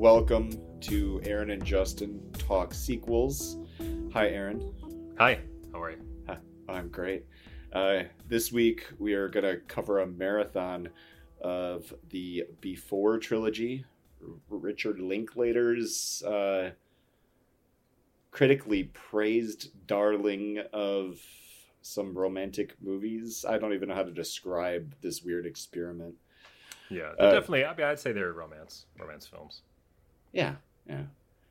welcome to Aaron and Justin Talk Sequels. Hi, Aaron. Hi, how are you? Hi, I'm great. Uh, this week we are going to cover a marathon of the Before trilogy, Richard Linklater's uh, critically praised darling of some romantic movies. I don't even know how to describe this weird experiment. Yeah, uh, definitely. I mean, I'd say they're romance romance films. Yeah, yeah.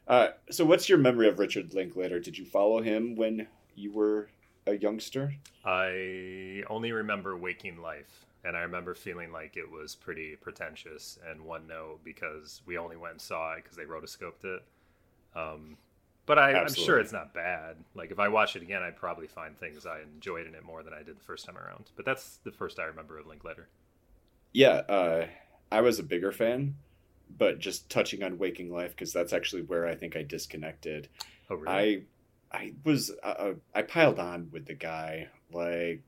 Uh, so, what's your memory of Richard Linklater? Did you follow him when you were a youngster? I only remember Waking Life, and I remember feeling like it was pretty pretentious and one note because we only went and saw it because they rotoscoped it. Um, but I, am sure it's not bad. Like if I watch it again, I'd probably find things I enjoyed in it more than I did the first time around. But that's the first I remember of Linklater. Yeah, uh, I was a bigger fan, but just touching on Waking Life because that's actually where I think I disconnected. Oh, really? I I was uh, uh, I piled on with the guy like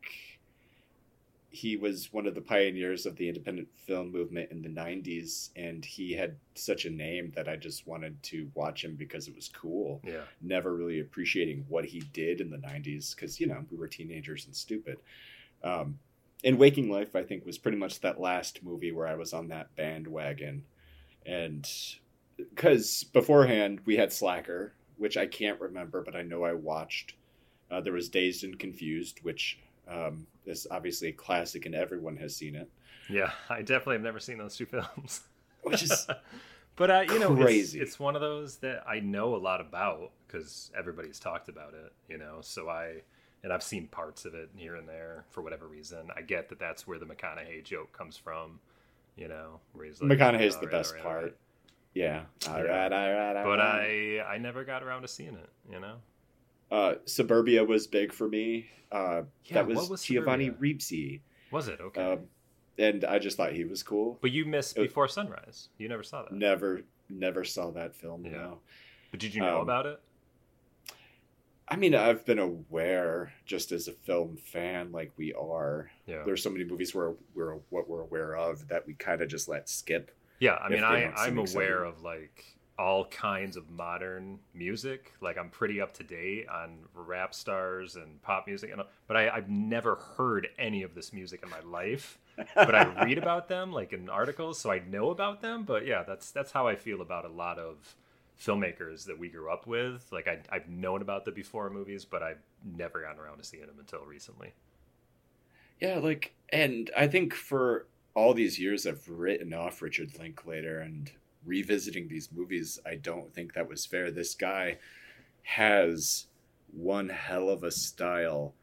he was one of the pioneers of the independent film movement in the 90s and he had such a name that I just wanted to watch him because it was cool. Yeah. Never really appreciating what he did in the 90s cuz you know, we were teenagers and stupid. Um and Waking Life I think was pretty much that last movie where I was on that bandwagon and cuz beforehand we had Slacker, which I can't remember but I know I watched. Uh, there was Dazed and Confused, which um, is obviously a classic and everyone has seen it. Yeah, I definitely have never seen those two films. Which is but uh, you know, crazy. It's, it's, one of those that I know a lot about because everybody's talked about it. You know, so I and I've seen parts of it here and there for whatever reason. I get that that's where the McConaughey joke comes from. You know, where he's like, McConaughey's the right, best right, part. Right. Yeah. All right, all right, all But I I never got around to seeing it. You know. Uh, Suburbia was big for me. Uh, yeah, that was, was Giovanni Ribisi. Was it okay? Um, and I just thought he was cool. But you missed was, Before Sunrise. You never saw that. Never, never saw that film. Yeah. No. But did you know um, about it? I mean, I've been aware just as a film fan, like we are. Yeah. There's so many movies where we're what we're aware of that we kind of just let skip. Yeah, I mean, I I'm aware of like all kinds of modern music. Like I'm pretty up to date on rap stars and pop music, and but I, I've never heard any of this music in my life. but I read about them like in articles, so I know about them. But yeah, that's that's how I feel about a lot of filmmakers that we grew up with. Like I, I've known about the before movies, but I've never gotten around to seeing them until recently. Yeah, like, and I think for all these years I've written off Richard Linklater and revisiting these movies, I don't think that was fair. This guy has one hell of a style,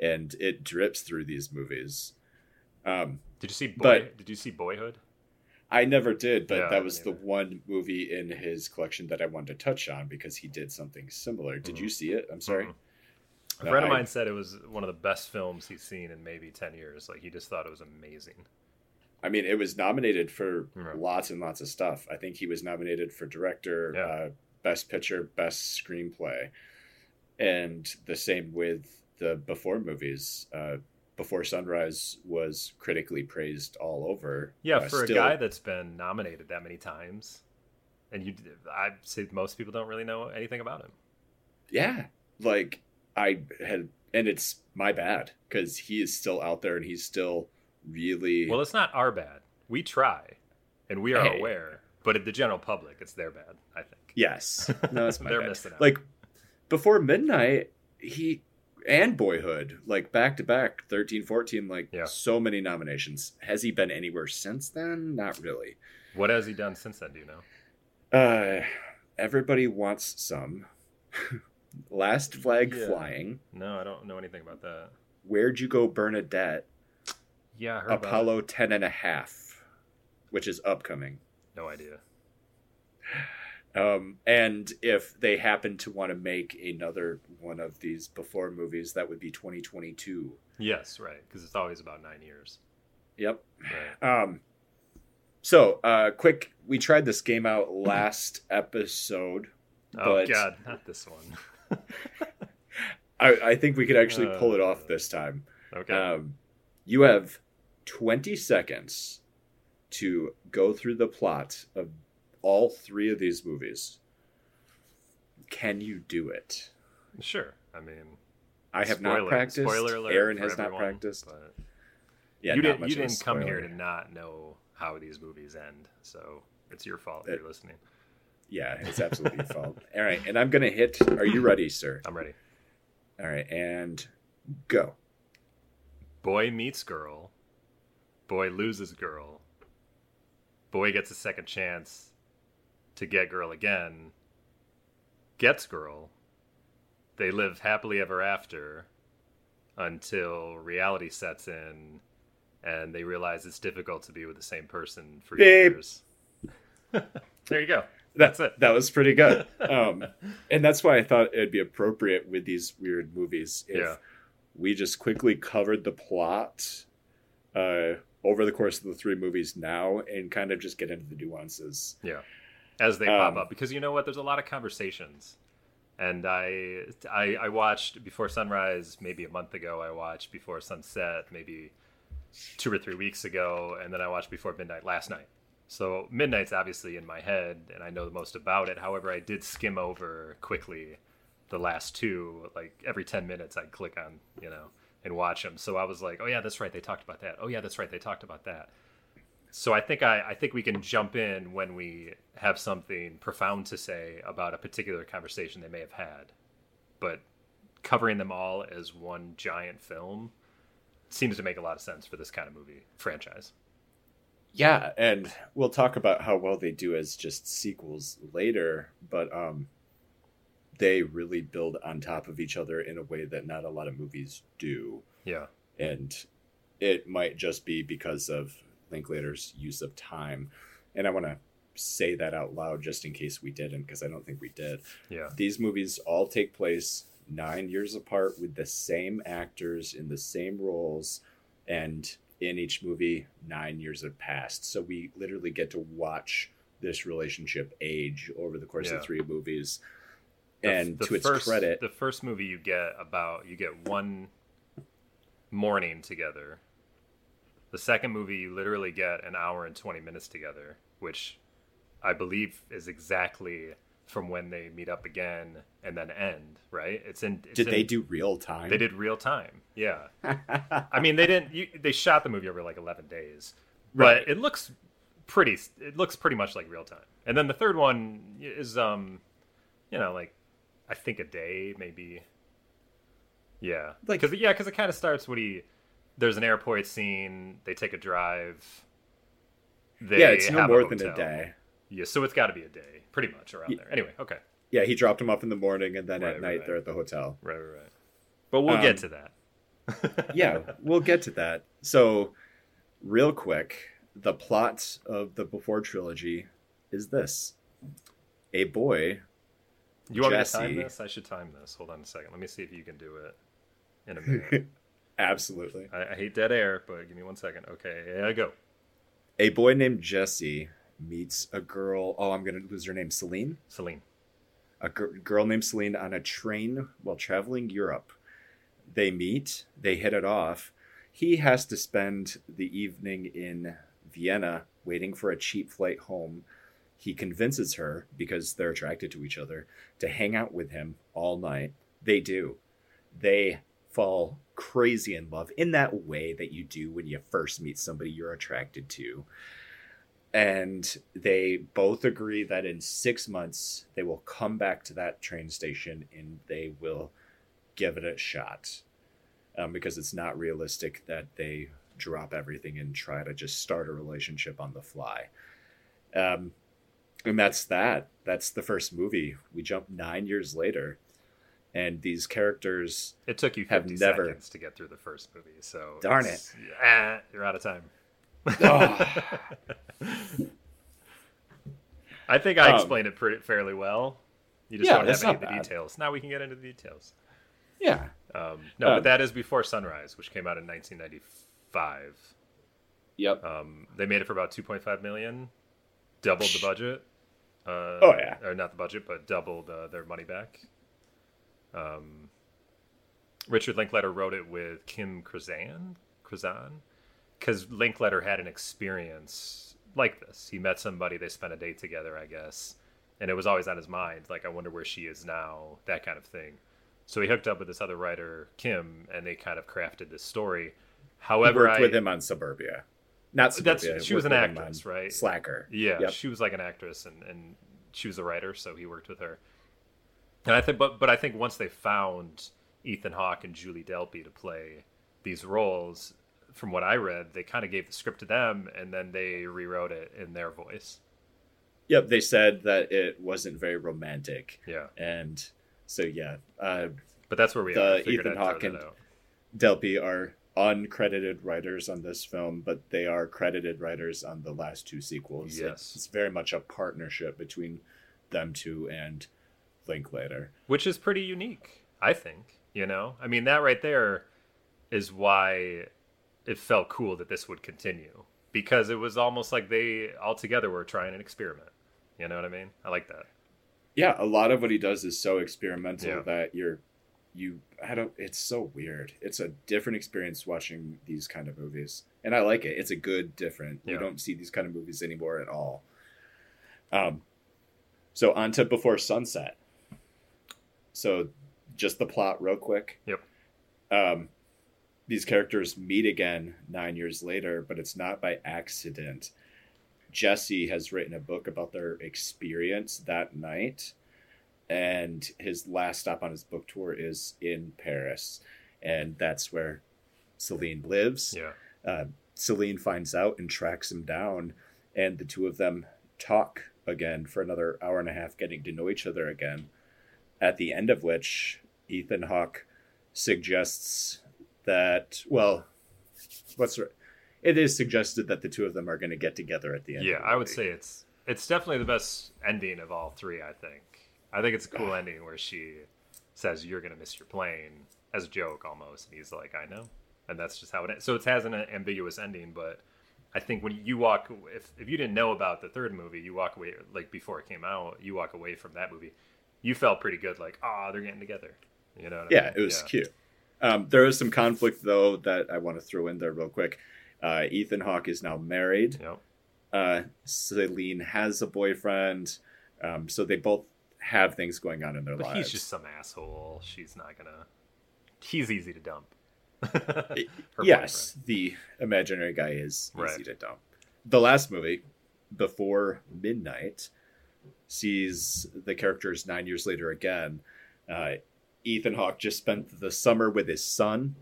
and it drips through these movies. Um, did you see? Boy, but did you see Boyhood? I never did, but yeah, that was the one movie in his collection that I wanted to touch on because he did something similar. Did mm-hmm. you see it? I'm sorry. Mm-hmm. A friend of mine said it was one of the best films he's seen in maybe ten years. Like he just thought it was amazing. I mean, it was nominated for right. lots and lots of stuff. I think he was nominated for director, yeah. uh, best picture, best screenplay, and the same with the before movies. Uh, before Sunrise was critically praised all over. Yeah, uh, for still... a guy that's been nominated that many times, and you, I'd say most people don't really know anything about him. Yeah, like I had, and it's my bad because he is still out there and he's still really well it's not our bad we try and we are hey. aware but the general public it's their bad i think yes no it's my they're bad. missing out like before midnight he and boyhood like back to back 13 14 like yeah. so many nominations. Has he been anywhere since then? Not really. What has he done since then do you know? Uh everybody wants some. Last flag yeah. flying. No i don't know anything about that. Where'd you go bernadette? Yeah, Apollo 10 and a half, which is upcoming. No idea. Um, and if they happen to want to make another one of these before movies, that would be 2022. Yes, right, because it's always about nine years. Yep. Right. Um, so, uh, quick, we tried this game out last episode. Oh God, not this one. I, I, think we could actually pull it off uh, this time. Okay. Um, you have 20 seconds to go through the plot of all three of these movies, can you do it? Sure. I mean, I have spoiler, not practiced. Spoiler alert. Aaron has everyone, not practiced. Yeah, you didn't. You didn't come here to not know how these movies end, so it's your fault if you're listening. Yeah, it's absolutely your fault. All right, and I'm gonna hit. Are you ready, sir? I'm ready. All right, and go. Boy meets girl. Boy loses girl. Boy gets a second chance to get girl again. Gets girl. They live happily ever after until reality sets in and they realize it's difficult to be with the same person for Babe. years. there you go. That's it. That was pretty good. Um, and that's why I thought it'd be appropriate with these weird movies if yeah. we just quickly covered the plot uh, over the course of the three movies now and kind of just get into the nuances. Yeah. As they um, pop up. Because you know what? There's a lot of conversations. And I, I I watched Before Sunrise maybe a month ago. I watched Before Sunset maybe two or three weeks ago, and then I watched Before Midnight last night. So Midnight's obviously in my head, and I know the most about it. However, I did skim over quickly the last two. Like every ten minutes, I'd click on you know and watch them. So I was like, oh yeah, that's right. They talked about that. Oh yeah, that's right. They talked about that. So I think I, I think we can jump in when we have something profound to say about a particular conversation they may have had, but covering them all as one giant film seems to make a lot of sense for this kind of movie franchise. Yeah, and we'll talk about how well they do as just sequels later, but um they really build on top of each other in a way that not a lot of movies do. Yeah. And it might just be because of Linklater's use of time. And I want to say that out loud just in case we didn't, because I don't think we did. Yeah. These movies all take place nine years apart with the same actors in the same roles and in each movie nine years have passed so we literally get to watch this relationship age over the course yeah. of three movies and the, the to its credit the first movie you get about you get one morning together the second movie you literally get an hour and 20 minutes together which i believe is exactly from when they meet up again and then end, right? It's in. It's did in, they do real time? They did real time. Yeah. I mean, they didn't. You, they shot the movie over like eleven days, right. but it looks pretty. It looks pretty much like real time. And then the third one is, um, you know, like I think a day maybe. Yeah, like because yeah, because it kind of starts when he there's an airport scene. They take a drive. They yeah, it's no more a than a day. Yeah, so it's got to be a day, pretty much around yeah. there. Anyway, okay. Yeah, he dropped him off in the morning, and then right, at night right. they're at the hotel. Right, right, right. But we'll um, get to that. yeah, we'll get to that. So, real quick, the plot of the Before trilogy is this: a boy. You want Jesse, me to time this? I should time this. Hold on a second. Let me see if you can do it in a minute. Absolutely. I, I, hate dead air, but give me one second. Okay, here I go. A boy named Jesse meets a girl. Oh, I'm gonna lose her name. Celine. Celine a g- girl named Celine on a train while traveling Europe. They meet, they hit it off. He has to spend the evening in Vienna waiting for a cheap flight home. He convinces her, because they're attracted to each other, to hang out with him all night. They do. They fall crazy in love in that way that you do when you first meet somebody you're attracted to. And they both agree that in six months they will come back to that train station and they will give it a shot um, because it's not realistic that they drop everything and try to just start a relationship on the fly. Um, and that's that. That's the first movie. We jump nine years later and these characters it took you 50 have never seconds to get through the first movie so darn it yeah, you're out of time oh. I think I um, explained it pretty fairly well. You just yeah, don't have any of the bad. details. Now we can get into the details. Yeah. Um, no, um, but that is before Sunrise, which came out in 1995. Yep. Um, they made it for about 2.5 million, doubled the budget. Uh, oh yeah. Or not the budget, but doubled uh, their money back. Um, Richard Linklater wrote it with Kim Krizan. Krizan because Linklater had an experience like this. He met somebody, they spent a date together, I guess, and it was always on his mind. Like, I wonder where she is now, that kind of thing. So he hooked up with this other writer, Kim, and they kind of crafted this story. However, he worked I, with him on Suburbia. Not Suburbia. That's she was an actress, right? Slacker. Yeah, yep. she was like an actress, and and she was a writer, so he worked with her. And I think, but but I think once they found Ethan Hawke and Julie Delpy to play these roles, from what I read, they kind of gave the script to them, and then they rewrote it in their voice. Yep, they said that it wasn't very romantic. Yeah, and so yeah, uh, but that's where we the Ethan Hawke and Delpy are uncredited writers on this film, but they are credited writers on the last two sequels. Yes, it's very much a partnership between them two and Linklater, which is pretty unique, I think. You know, I mean, that right there is why it felt cool that this would continue because it was almost like they all together were trying an experiment. You know what I mean? I like that. Yeah, a lot of what he does is so experimental yeah. that you're you I don't it's so weird. It's a different experience watching these kind of movies. And I like it. It's a good different. Yeah. You don't see these kind of movies anymore at all. Um so on to Before Sunset. So just the plot real quick. Yep. Um these characters meet again 9 years later, but it's not by accident. Jesse has written a book about their experience that night and his last stop on his book tour is in Paris, and that's where Celine lives. Yeah. Uh, Celine finds out and tracks him down, and the two of them talk again for another hour and a half, getting to know each other again. At the end of which, Ethan Hawke suggests that, well, what's it is suggested that the two of them are going to get together at the end. Yeah, the I would say it's it's definitely the best ending of all three. I think. I think it's a cool ending where she says you're gonna miss your plane as a joke almost, and he's like, I know, and that's just how it. Ends. So it has an ambiguous ending, but I think when you walk, if if you didn't know about the third movie, you walk away like before it came out, you walk away from that movie, you felt pretty good, like ah, oh, they're getting together. You know? yeah, I mean? it was yeah. cute. Um, there is some conflict though that I want to throw in there real quick. Uh, Ethan Hawke is now married. Yep. Uh, Celine has a boyfriend, um, so they both have things going on in their but lives. He's just some asshole. She's not gonna. He's easy to dump. yes, boyfriend. the imaginary guy is easy right. to dump. The last movie, Before Midnight, sees the characters nine years later again. Uh, Ethan Hawke just spent the summer with his son,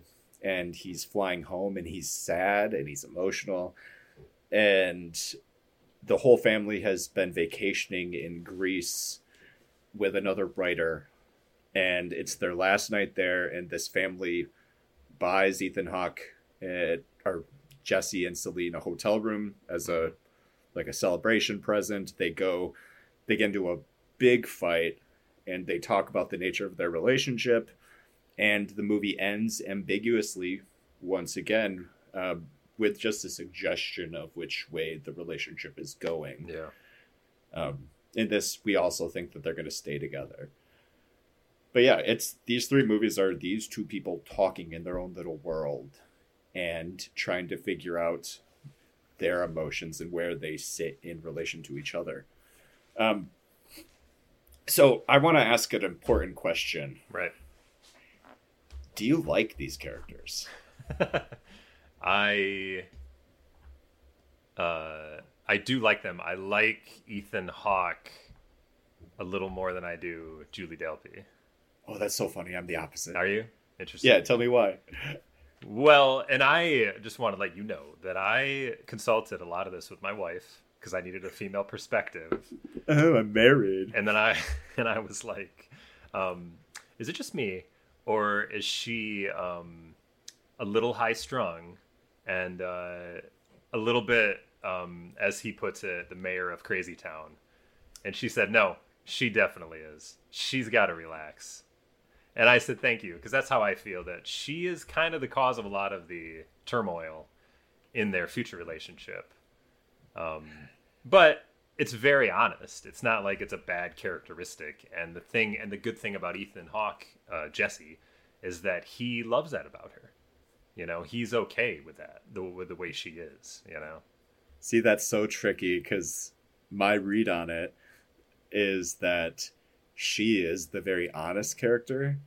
and he's flying home, and he's sad and he's emotional, and the whole family has been vacationing in Greece with another writer, and it's their last night there, and this family buys Ethan Hawke at, or Jesse and Celine a hotel room as a like a celebration present. They go, they get into a big fight, and they talk about the nature of their relationship, and the movie ends ambiguously once again. Uh, with just a suggestion of which way the relationship is going. Yeah. Um, in this we also think that they're going to stay together but yeah it's these three movies are these two people talking in their own little world and trying to figure out their emotions and where they sit in relation to each other um, so i want to ask an important question right do you like these characters i uh I do like them. I like Ethan Hawke a little more than I do Julie Delpy. Oh, that's so funny. I'm the opposite. Are you? Interesting. Yeah, tell me why. Well, and I just want to let you know that I consulted a lot of this with my wife because I needed a female perspective. Oh, I'm married. And then I and I was like, um, is it just me or is she um, a little high strung and uh, a little bit um, as he puts it, the mayor of Crazy Town. And she said, no, she definitely is. She's got to relax. And I said, thank you, because that's how I feel that she is kind of the cause of a lot of the turmoil in their future relationship. Um, but it's very honest. It's not like it's a bad characteristic. And the thing, and the good thing about Ethan Hawke, uh, Jesse, is that he loves that about her. You know, he's okay with that, the, with the way she is, you know? See, that's so tricky because my read on it is that she is the very honest character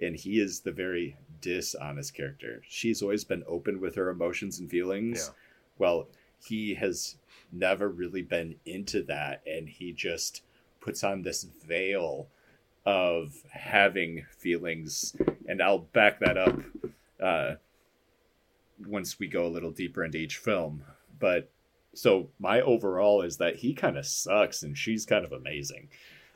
and he is the very dishonest character. She's always been open with her emotions and feelings. Yeah. Well, he has never really been into that and he just puts on this veil of having feelings and I'll back that up uh, once we go a little deeper into each film. But so my overall is that he kind of sucks and she's kind of amazing.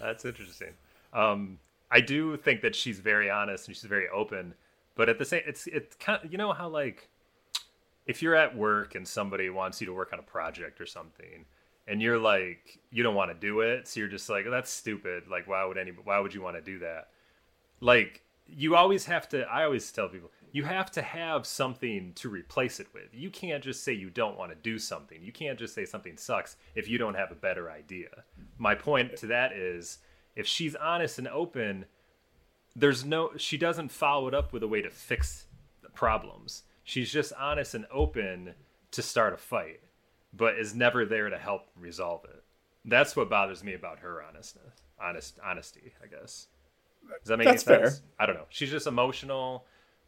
That's interesting. Um, I do think that she's very honest and she's very open, but at the same, it's it's kind of you know how like if you're at work and somebody wants you to work on a project or something, and you're like you don't want to do it, so you're just like that's stupid. Like why would any why would you want to do that? Like you always have to. I always tell people you have to have something to replace it with. You can't just say you don't want to do something. You can't just say something sucks if you don't have a better idea. My point to that is if she's honest and open, there's no she doesn't follow it up with a way to fix the problems. She's just honest and open to start a fight, but is never there to help resolve it. That's what bothers me about her honestness. Honest honesty, I guess. Does that make That's any sense? Fair. I don't know. She's just emotional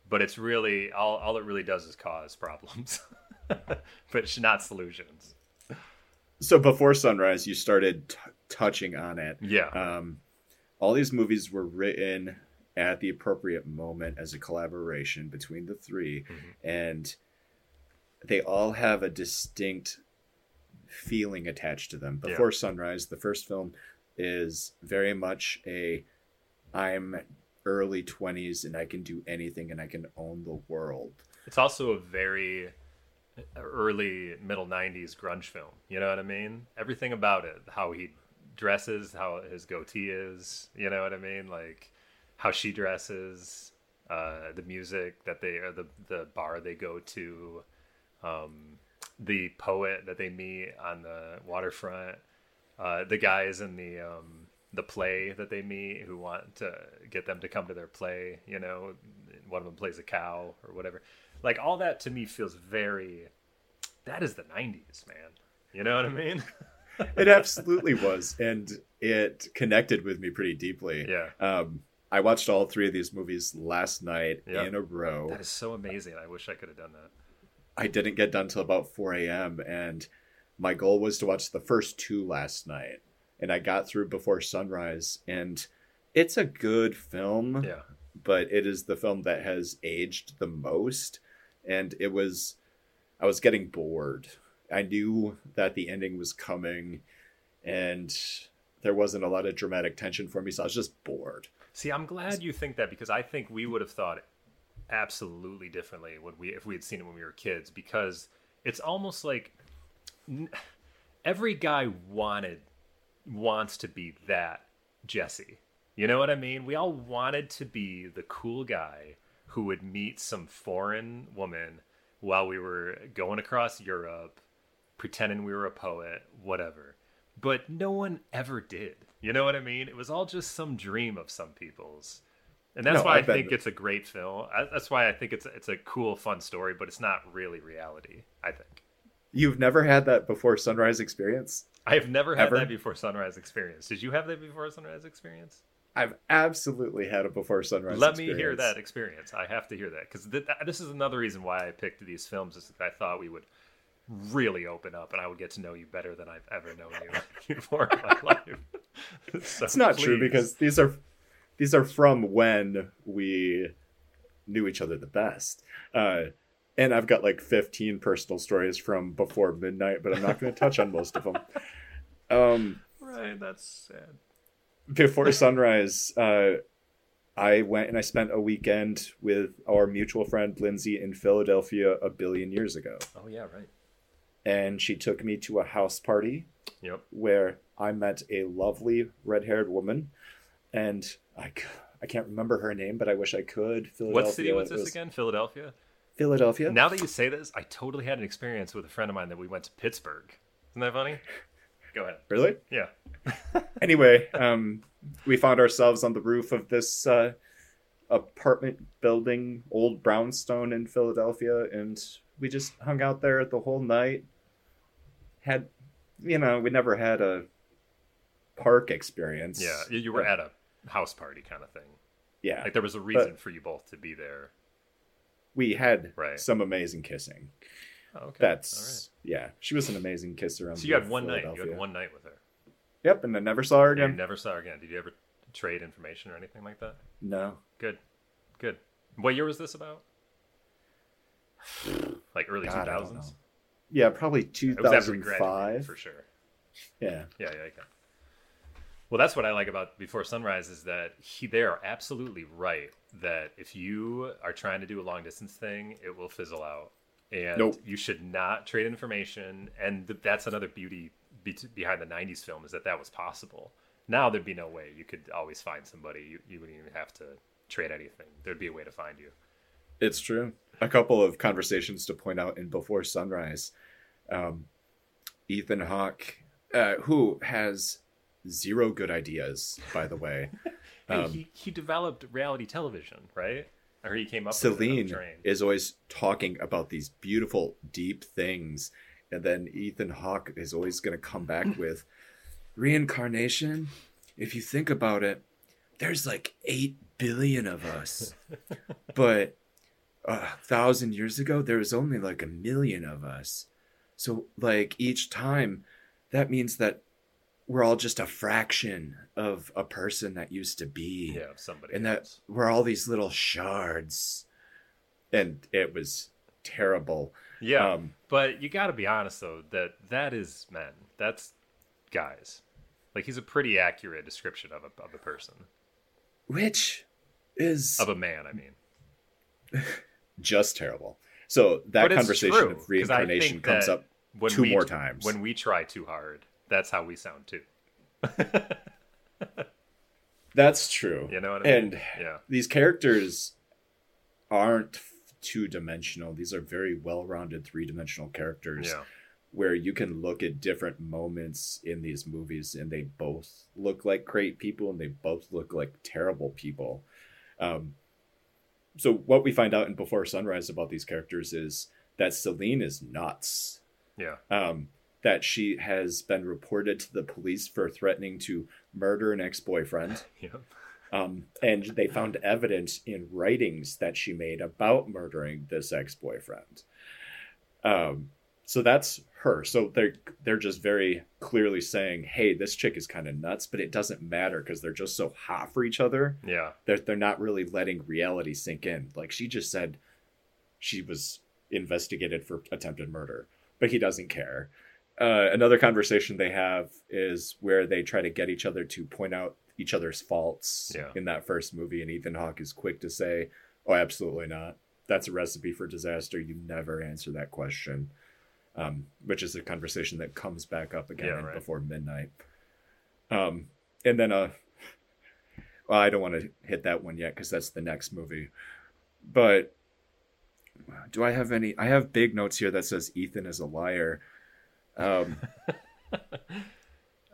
but it's really all, all it really does is cause problems but not solutions so before sunrise you started t- touching on it yeah um, all these movies were written at the appropriate moment as a collaboration between the 3 mm-hmm. and they all have a distinct feeling attached to them before yeah. sunrise the first film is very much a i'm early 20s and I can do anything and I can own the world. It's also a very early middle 90s grunge film. You know what I mean? Everything about it, how he dresses, how his goatee is, you know what I mean? Like how she dresses, uh, the music that they or the the bar they go to, um, the poet that they meet on the waterfront, uh, the guys in the um, the play that they meet who want to get them to come to their play you know one of them plays a cow or whatever. Like all that to me feels very that is the 90s man. You know what i mean? It absolutely was and it connected with me pretty deeply. Yeah. Um i watched all three of these movies last night yep. in a row that is so amazing i wish i could have done that i didn't get done till about 4 a.m and my goal was to watch the first two last night and I got through before sunrise and it's a good film. Yeah. But it is the film that has aged the most and it was I was getting bored. I knew that the ending was coming and there wasn't a lot of dramatic tension for me, so I was just bored. See, I'm glad you think that because I think we would have thought absolutely differently when we if we had seen it when we were kids because it's almost like every guy wanted wants to be that Jesse. You know what I mean? We all wanted to be the cool guy who would meet some foreign woman while we were going across Europe, pretending we were a poet, whatever. But no one ever did. You know what I mean? It was all just some dream of some people's. And that's no, why I, I think it's a great film. That's why I think it's it's a cool, fun story, but it's not really reality. I think. You've never had that before sunrise experience? I have never had Ever? that before sunrise experience. Did you have that before sunrise experience? I've absolutely had a before sunrise. Let experience. me hear that experience. I have to hear that because th- this is another reason why I picked these films. Is I thought we would really open up and I would get to know you better than I've ever known you before in my life. so, it's not please. true because these are these are from when we knew each other the best. Uh, and I've got like 15 personal stories from before midnight, but I'm not going to touch on most of them. Um, right, that's sad. Before sunrise, uh, I went and I spent a weekend with our mutual friend Lindsay in Philadelphia a billion years ago. Oh yeah, right. And she took me to a house party. Yep. Where I met a lovely red-haired woman, and I, I can't remember her name, but I wish I could. Philadelphia. What city was this was, again? Philadelphia. Philadelphia. Now that you say this, I totally had an experience with a friend of mine that we went to Pittsburgh. Isn't that funny? Go ahead. Really? Yeah. anyway, um, we found ourselves on the roof of this uh, apartment building, old brownstone in Philadelphia, and we just hung out there the whole night. Had, you know, we never had a park experience. Yeah, you were at a house party kind of thing. Yeah, like there was a reason for you both to be there. We had right. some amazing kissing. Oh, okay. That's right. yeah. She was an amazing kisser. So you had one night. You had one night with her. Yep, and I never saw her again. Never saw her again. Did you ever trade information or anything like that? No. Good, good. What year was this about? like early two thousands. Yeah, probably two thousand five for sure. Yeah. Yeah, yeah, okay. Well, that's what I like about Before Sunrise is that he they are absolutely right that if you are trying to do a long distance thing, it will fizzle out, and nope. you should not trade information. And that's another beauty behind the '90s film is that that was possible. Now there'd be no way you could always find somebody. You, you wouldn't even have to trade anything. There'd be a way to find you. It's true. A couple of conversations to point out in Before Sunrise. Um, Ethan Hawke, uh, who has zero good ideas, by the way. hey, um, he, he developed reality television, right? Or he came up with Celine is always talking about these beautiful, deep things. And then Ethan Hawke is always going to come back with reincarnation. If you think about it, there's like 8 billion of us. but a thousand years ago, there was only like a million of us. So, like, each time, that means that we're all just a fraction of a person that used to be. Yeah, somebody. And else. that we're all these little shards. And it was terrible. Yeah. Um, but you got to be honest though that that is men. That's guys. Like he's a pretty accurate description of a of a person. Which is of a man, I mean. just terrible. So that conversation true, of reincarnation comes up two we, more times. When we try too hard, that's how we sound too. that's true. You know what I mean? And yeah. these characters aren't two dimensional. These are very well rounded three dimensional characters. Yeah. Where you can look at different moments in these movies and they both look like great people and they both look like terrible people. Um, so what we find out in Before Sunrise about these characters is that Celine is nuts. Yeah. Um, that she has been reported to the police for threatening to murder an ex-boyfriend. yeah. Um, and they found evidence in writings that she made about murdering this ex-boyfriend. Um, so that's her. So they're they're just very clearly saying, "Hey, this chick is kind of nuts," but it doesn't matter because they're just so hot for each other. Yeah, they're they're not really letting reality sink in. Like she just said, she was investigated for attempted murder, but he doesn't care. Uh, another conversation they have is where they try to get each other to point out each other's faults yeah. in that first movie, and Ethan Hawke is quick to say, "Oh, absolutely not. That's a recipe for disaster. You never answer that question." Um, which is a conversation that comes back up again yeah, right. before midnight. Um, and then, uh, well, I don't want to hit that one yet because that's the next movie. But do I have any? I have big notes here that says Ethan is a liar. Um,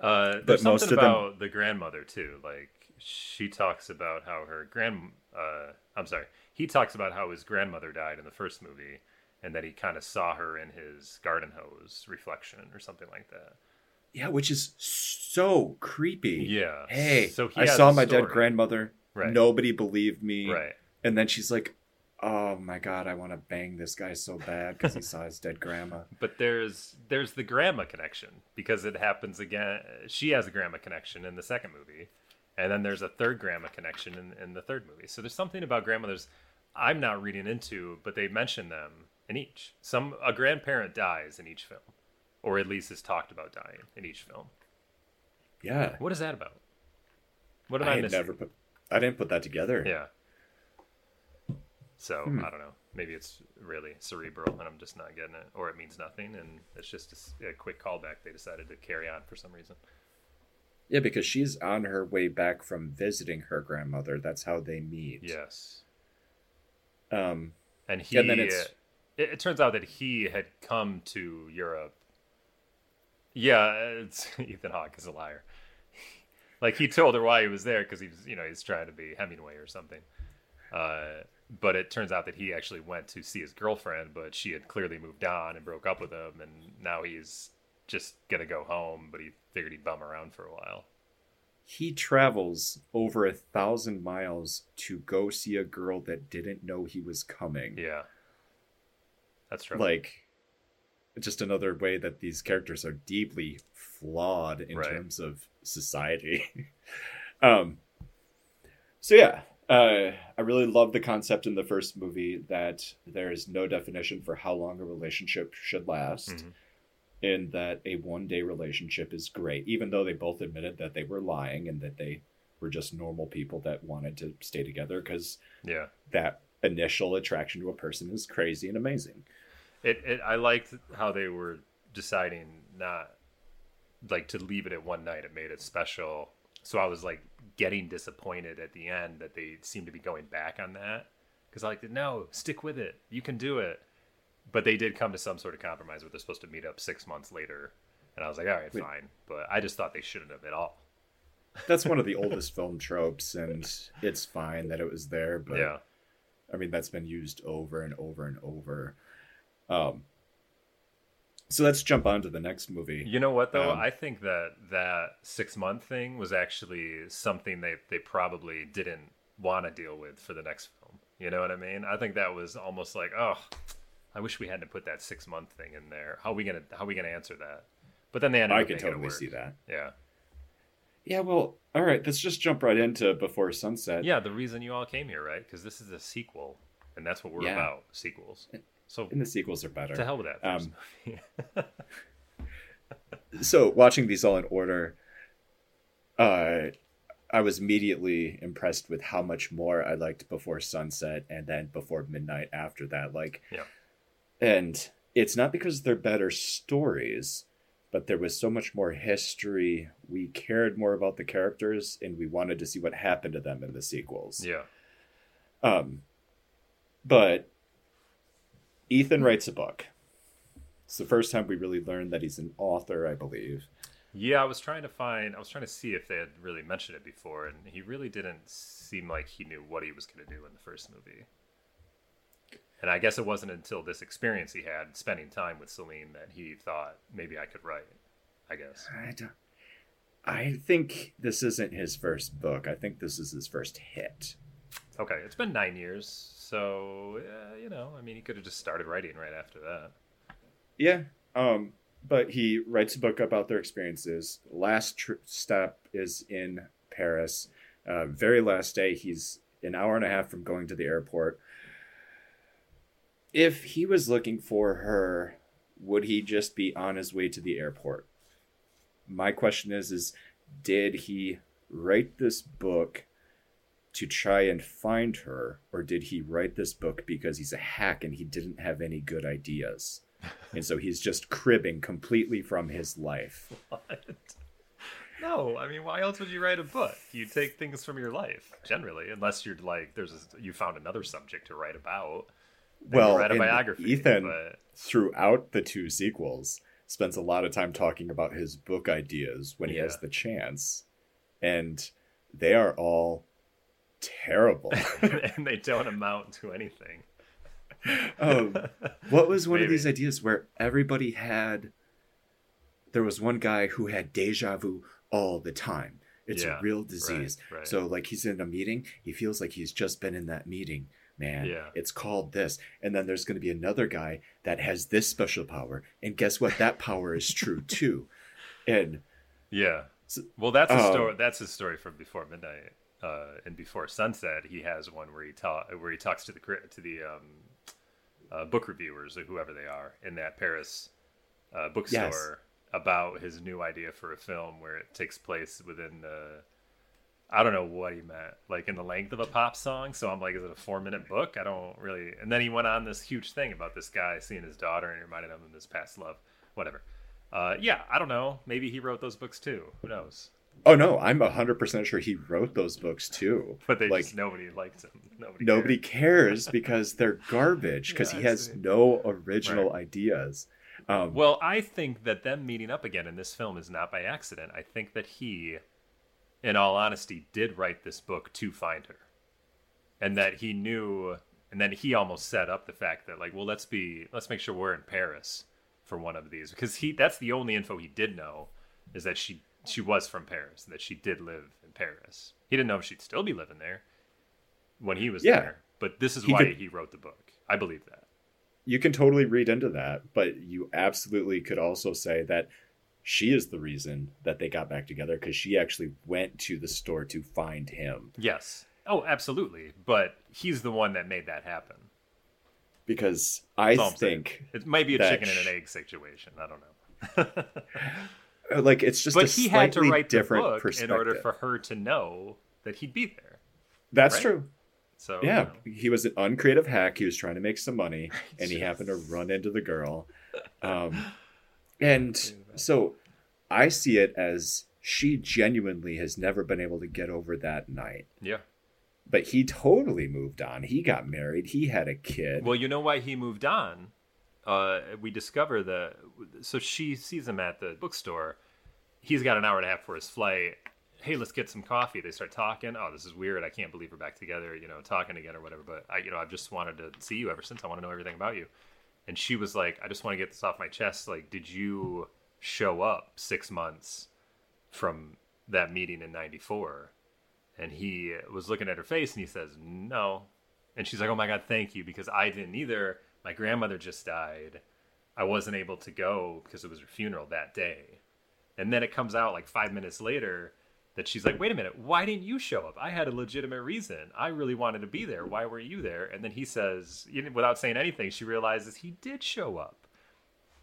uh, but most about them... the grandmother too. Like she talks about how her grand. Uh, I'm sorry. He talks about how his grandmother died in the first movie, and that he kind of saw her in his garden hose reflection or something like that. Yeah, which is so creepy. Yeah. Hey, so I saw my dead grandmother. Right. Nobody believed me. Right. And then she's like, oh my god, I want to bang this guy so bad because he saw his dead grandma. But there's there's the grandma connection because it happens again. She has a grandma connection in the second movie, and then there's a third grandma connection in, in the third movie. So there's something about grandmothers I'm not reading into, but they mention them in each. Some a grandparent dies in each film, or at least is talked about dying in each film. Yeah. What is that about? What am I, I missing? Never put. I didn't put that together. Yeah. So hmm. I don't know. Maybe it's really cerebral, and I'm just not getting it, or it means nothing, and it's just a, a quick callback. They decided to carry on for some reason. Yeah, because she's on her way back from visiting her grandmother. That's how they meet. Yes. Um, and he. And then it's... It, it turns out that he had come to Europe. Yeah, it's, Ethan Hawke is a liar. like he told her why he was there because he's, you know, he's trying to be Hemingway or something. Uh, but it turns out that he actually went to see his girlfriend, but she had clearly moved on and broke up with him, and now he's just gonna go home. But he figured he'd bum around for a while. He travels over a thousand miles to go see a girl that didn't know he was coming. Yeah, that's true. Like, just another way that these characters are deeply flawed in right. terms of society. um. So yeah, uh, I really love the concept in the first movie that there is no definition for how long a relationship should last, mm-hmm. and that a one day relationship is great, even though they both admitted that they were lying and that they were just normal people that wanted to stay together because yeah, that initial attraction to a person is crazy and amazing. It, it I liked how they were deciding not like to leave it at one night. It made it special. So I was like getting disappointed at the end that they seemed to be going back on that because I like no, stick with it, you can do it. But they did come to some sort of compromise where they're supposed to meet up six months later, and I was like, all right, Wait. fine. But I just thought they shouldn't have at all. That's one of the oldest film tropes, and it's fine that it was there. But yeah, I mean that's been used over and over and over. Um, so let's jump on to the next movie. You know what though? Um, I think that that six month thing was actually something they they probably didn't want to deal with for the next film. You know what I mean? I think that was almost like, oh, I wish we hadn't put that six month thing in there. How are we gonna how are we gonna answer that? But then they ended I can totally see that. Yeah. Yeah, well, all right. Let's just jump right into Before Sunset. Yeah, the reason you all came here, right? Because this is a sequel, and that's what we're yeah. about sequels. So and the sequels are better. To hell with that. Um, so watching these all in order, uh, I was immediately impressed with how much more I liked Before Sunset and then Before Midnight after that. Like, yeah. And it's not because they're better stories, but there was so much more history. We cared more about the characters and we wanted to see what happened to them in the sequels. Yeah. Um, but Ethan writes a book. It's the first time we really learned that he's an author, I believe. Yeah, I was trying to find, I was trying to see if they had really mentioned it before, and he really didn't seem like he knew what he was going to do in the first movie. And I guess it wasn't until this experience he had spending time with Celine that he thought maybe I could write. I guess. I don't. I think this isn't his first book. I think this is his first hit. Okay, it's been nine years so uh, you know, I mean, he could have just started writing right after that. Yeah, um, but he writes a book about their experiences. Last tr- step is in Paris. Uh, very last day, he's an hour and a half from going to the airport. If he was looking for her, would he just be on his way to the airport? My question is: is did he write this book to try and find her, or did he write this book because he's a hack and he didn't have any good ideas? and so he's just cribbing completely from his life. What? No, I mean, why else would you write a book? You take things from your life generally, unless you're like, there's a, you found another subject to write about. well, write a biography. Ethan, but... throughout the two sequels, spends a lot of time talking about his book ideas when he has the chance, and they are all terrible. and they don't amount to anything. um, what was one Maybe. of these ideas where everybody had? There was one guy who had deja vu all the time. It's yeah, a real disease. Right, right. So, like, he's in a meeting, he feels like he's just been in that meeting. Man, yeah. it's called this. And then there's going to be another guy that has this special power. And guess what? That power is true too. And yeah. Well, that's a um, story. That's a story from Before Midnight uh, and before sunset, he has one where he ta- where he talks to the to the um, uh, book reviewers or whoever they are in that Paris uh, bookstore yes. about his new idea for a film where it takes place within the. I don't know what he meant, like in the length of a pop song. So I'm like, is it a four minute book? I don't really. And then he went on this huge thing about this guy seeing his daughter and reminded him of his past love. Whatever. Uh, yeah, I don't know. Maybe he wrote those books too. Who knows? Oh no, I'm hundred percent sure he wrote those books too. But they like just, nobody liked them. Nobody, nobody cares because they're garbage because yeah, he has no original right. ideas. Um, well, I think that them meeting up again in this film is not by accident. I think that he, in all honesty, did write this book to find her, and that he knew, and then he almost set up the fact that like, well, let's be, let's make sure we're in Paris for one of these because he that's the only info he did know is that she she was from Paris, that she did live in Paris. He didn't know if she'd still be living there when he was yeah. there. But this is he why could, he wrote the book. I believe that. You can totally read into that, but you absolutely could also say that she is the reason that they got back together because she actually went to the store to find him. Yes. Oh, absolutely. But he's the one that made that happen. Because I think it might be a chicken and an egg situation. I don't know. Uh, like it's just but he had to write different the book in order for her to know that he'd be there. That's right? true. So yeah, you know. he was an uncreative hack. He was trying to make some money, and he happened to run into the girl. Um, and so I see it as she genuinely has never been able to get over that night. Yeah. But he totally moved on. He got married. He had a kid. Well, you know why he moved on? Uh, we discover that. So she sees him at the bookstore. He's got an hour and a half for his flight. Hey, let's get some coffee. They start talking. Oh, this is weird. I can't believe we're back together. You know, talking again or whatever. But I, you know, I've just wanted to see you ever since. I want to know everything about you. And she was like, I just want to get this off my chest. Like, did you show up six months from that meeting in 94 and he was looking at her face and he says no and she's like oh my god thank you because i didn't either my grandmother just died i wasn't able to go because it was her funeral that day and then it comes out like five minutes later that she's like wait a minute why didn't you show up i had a legitimate reason i really wanted to be there why were you there and then he says without saying anything she realizes he did show up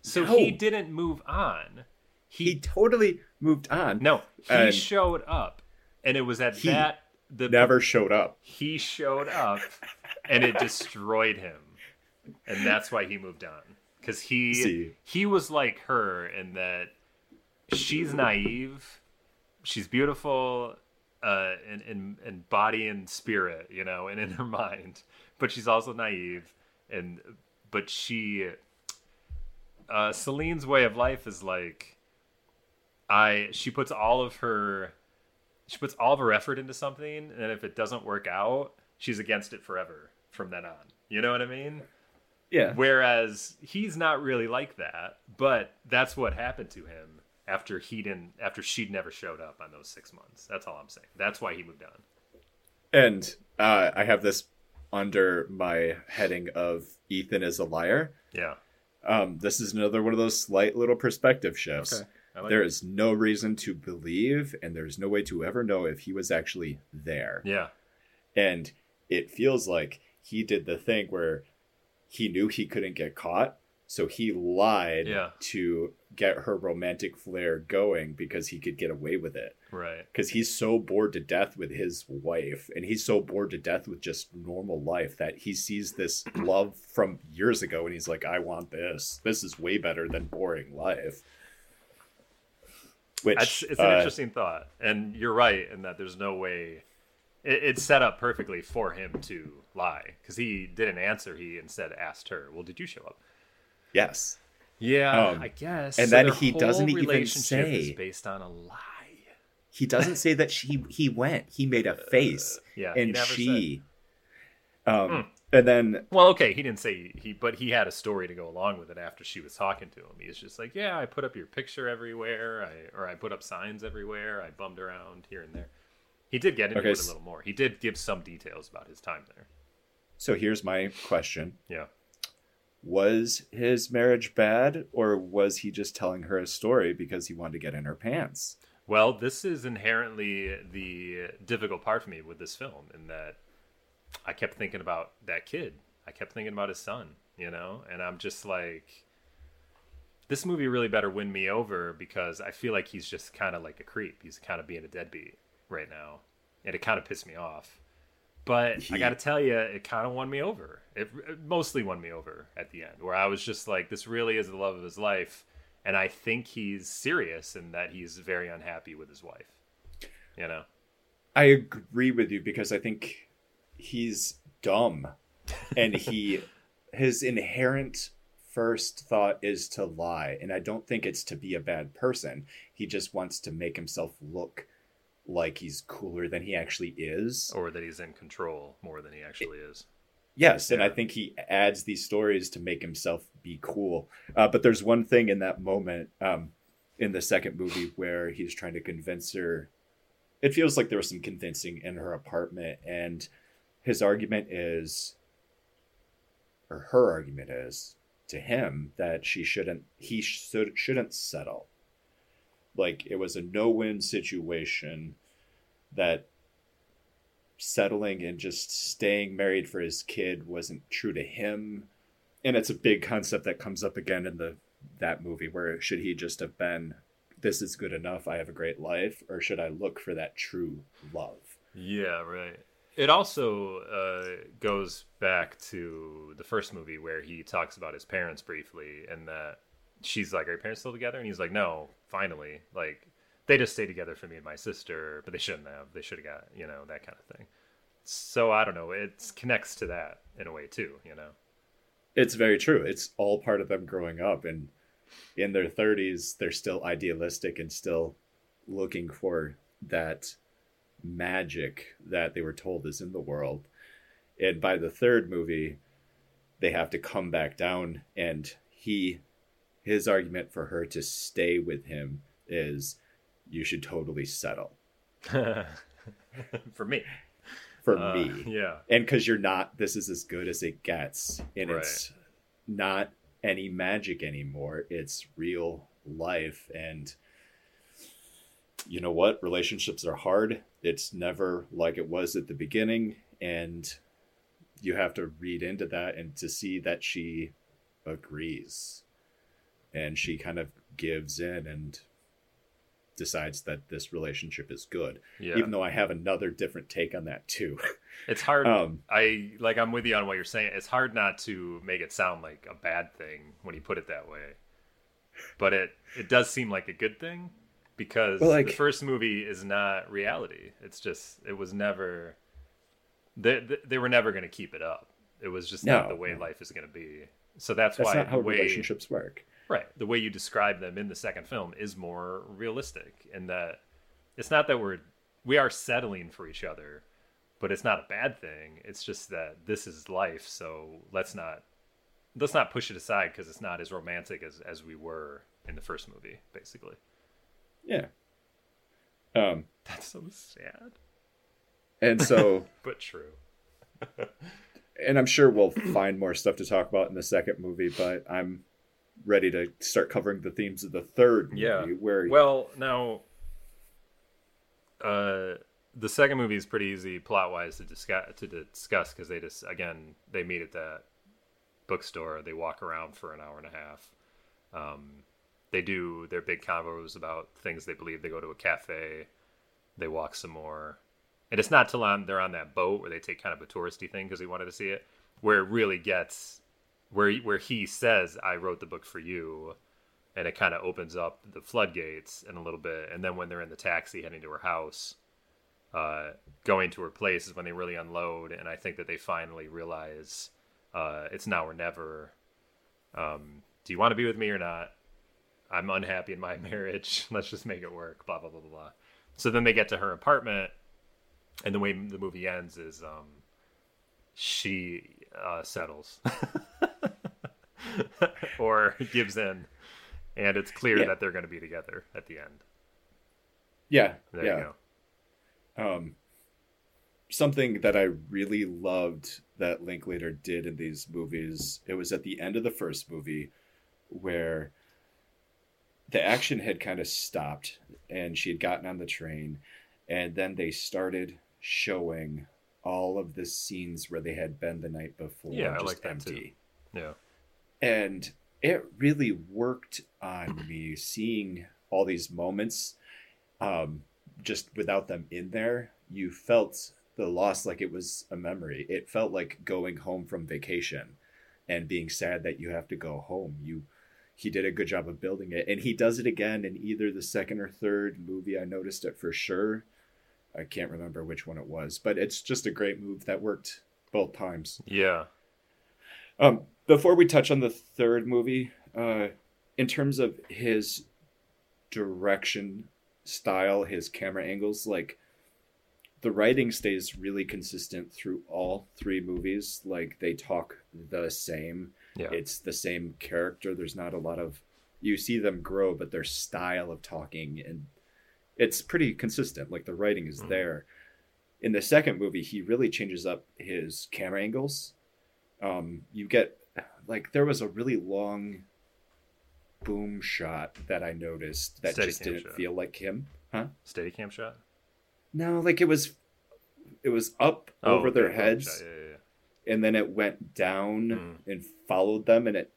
so no. he didn't move on. He, he totally moved on. No, he showed up, and it was at that the never showed up. He showed up, and it destroyed him, and that's why he moved on. Because he See. he was like her in that she's naive, she's beautiful, uh, in, in in body and spirit, you know, and in her mind, but she's also naive, and but she uh, Celine's way of life is like, I she puts all of her, she puts all of her effort into something, and if it doesn't work out, she's against it forever from then on. You know what I mean? Yeah. Whereas he's not really like that, but that's what happened to him after he didn't after she'd never showed up on those six months. That's all I'm saying. That's why he moved on. And uh, I have this under my heading of Ethan is a liar. Yeah. Um, this is another one of those slight little perspective shifts. Okay. Like there is no reason to believe, and there's no way to ever know if he was actually there. Yeah. And it feels like he did the thing where he knew he couldn't get caught, so he lied yeah. to get her romantic flair going because he could get away with it. Right. Because he's so bored to death with his wife and he's so bored to death with just normal life that he sees this love from years ago and he's like, I want this. This is way better than boring life. Which That's, it's an uh, interesting thought. And you're right in that there's no way it, it's set up perfectly for him to lie because he didn't answer. He instead asked her, Well, did you show up? Yes. Yeah, um, I guess. And so then he doesn't even say based on a lie. He doesn't say that she he went. He made a face. Uh, yeah, and she. Said. Um, mm. and then well, okay, he didn't say he, but he had a story to go along with it after she was talking to him. He's just like, yeah, I put up your picture everywhere, I or I put up signs everywhere, I bummed around here and there. He did get into okay, it a little more. He did give some details about his time there. So here's my question. Yeah was his marriage bad or was he just telling her a story because he wanted to get in her pants well this is inherently the difficult part for me with this film in that i kept thinking about that kid i kept thinking about his son you know and i'm just like this movie really better win me over because i feel like he's just kind of like a creep he's kind of being a deadbeat right now and it kind of pissed me off but I got to tell you, it kind of won me over. It, it, mostly won me over at the end, where I was just like, this really is the love of his life. And I think he's serious and that he's very unhappy with his wife. You know? I agree with you because I think he's dumb. and he, his inherent first thought is to lie. And I don't think it's to be a bad person. He just wants to make himself look like he's cooler than he actually is, or that he's in control more than he actually is. Yes, yeah. and I think he adds these stories to make himself be cool. Uh, but there's one thing in that moment um, in the second movie where he's trying to convince her. It feels like there was some convincing in her apartment, and his argument is, or her argument is to him that she shouldn't, he should shouldn't settle. Like it was a no-win situation that settling and just staying married for his kid wasn't true to him. And it's a big concept that comes up again in the that movie where should he just have been this is good enough, I have a great life, or should I look for that true love? Yeah, right. It also uh, goes back to the first movie where he talks about his parents briefly, and that she's like, "Are your parents still together?" And he's like, "No, finally." Like they just stay together for me and my sister, but they shouldn't have. They should have got you know that kind of thing. So I don't know. It connects to that in a way too. You know, it's very true. It's all part of them growing up, and in their thirties, they're still idealistic and still looking for that magic that they were told is in the world. And by the third movie, they have to come back down and he his argument for her to stay with him is you should totally settle. for me. For uh, me. Yeah. And because you're not, this is as good as it gets. And right. it's not any magic anymore. It's real life. And you know what? Relationships are hard. It's never like it was at the beginning. And you have to read into that and to see that she agrees and she kind of gives in and decides that this relationship is good. Yeah. Even though I have another different take on that too. It's hard. Um, I like. I'm with you on what you're saying. It's hard not to make it sound like a bad thing when you put it that way, but it it does seem like a good thing because well, like, the first movie is not reality. It's just it was never. They they were never going to keep it up. It was just no, not the way no. life is going to be. So that's, that's why not how way, relationships work. Right. The way you describe them in the second film is more realistic in that it's not that we're we are settling for each other, but it's not a bad thing. It's just that this is life, so let's not let's not push it aside because it's not as romantic as as we were in the first movie, basically. Yeah. Um that's so sad. And so but true. and I'm sure we'll find more stuff to talk about in the second movie, but I'm ready to start covering the themes of the third movie. Yeah. Where well now, uh, the second movie is pretty easy plot wise to discuss to discuss because they just again they meet at that bookstore. They walk around for an hour and a half. Um, they do their big convos about things they believe. They go to a cafe. They walk some more. And it's not till on, they're on that boat where they take kind of a touristy thing because they wanted to see it, where it really gets where where he says I wrote the book for you and it kind of opens up the floodgates in a little bit and then when they're in the taxi heading to her house uh, going to her place is when they really unload and I think that they finally realize uh, it's now or never. Um, do you want to be with me or not? I'm unhappy in my marriage. Let's just make it work blah blah blah blah blah. So then they get to her apartment and the way the movie ends is um, she uh, settles or gives in, and it's clear yeah. that they're going to be together at the end. Yeah, there yeah. you go. Um, something that I really loved that Linklater did in these movies. It was at the end of the first movie where the action had kind of stopped and she had gotten on the train and then they started showing all of the scenes where they had been the night before yeah, just I like empty. Yeah. And it really worked on me seeing all these moments um, just without them in there. You felt the loss like it was a memory. It felt like going home from vacation and being sad that you have to go home. You he did a good job of building it and he does it again in either the second or third movie. I noticed it for sure I can't remember which one it was, but it's just a great move that worked both times. Yeah. Um, before we touch on the third movie, uh, in terms of his direction style, his camera angles, like the writing stays really consistent through all three movies. Like they talk the same. Yeah. It's the same character. There's not a lot of you see them grow, but their style of talking and it's pretty consistent. Like the writing is Mhm. there. In the second movie, he really changes up his camera angles. Um, you get like there was a really long boom shot that I noticed that just didn't shot. feel like him. Huh? Steadicam shot. No, like it was it was up Oh, over their heads Yeah, yeah, yeah. and then it went down Mm. and followed them and it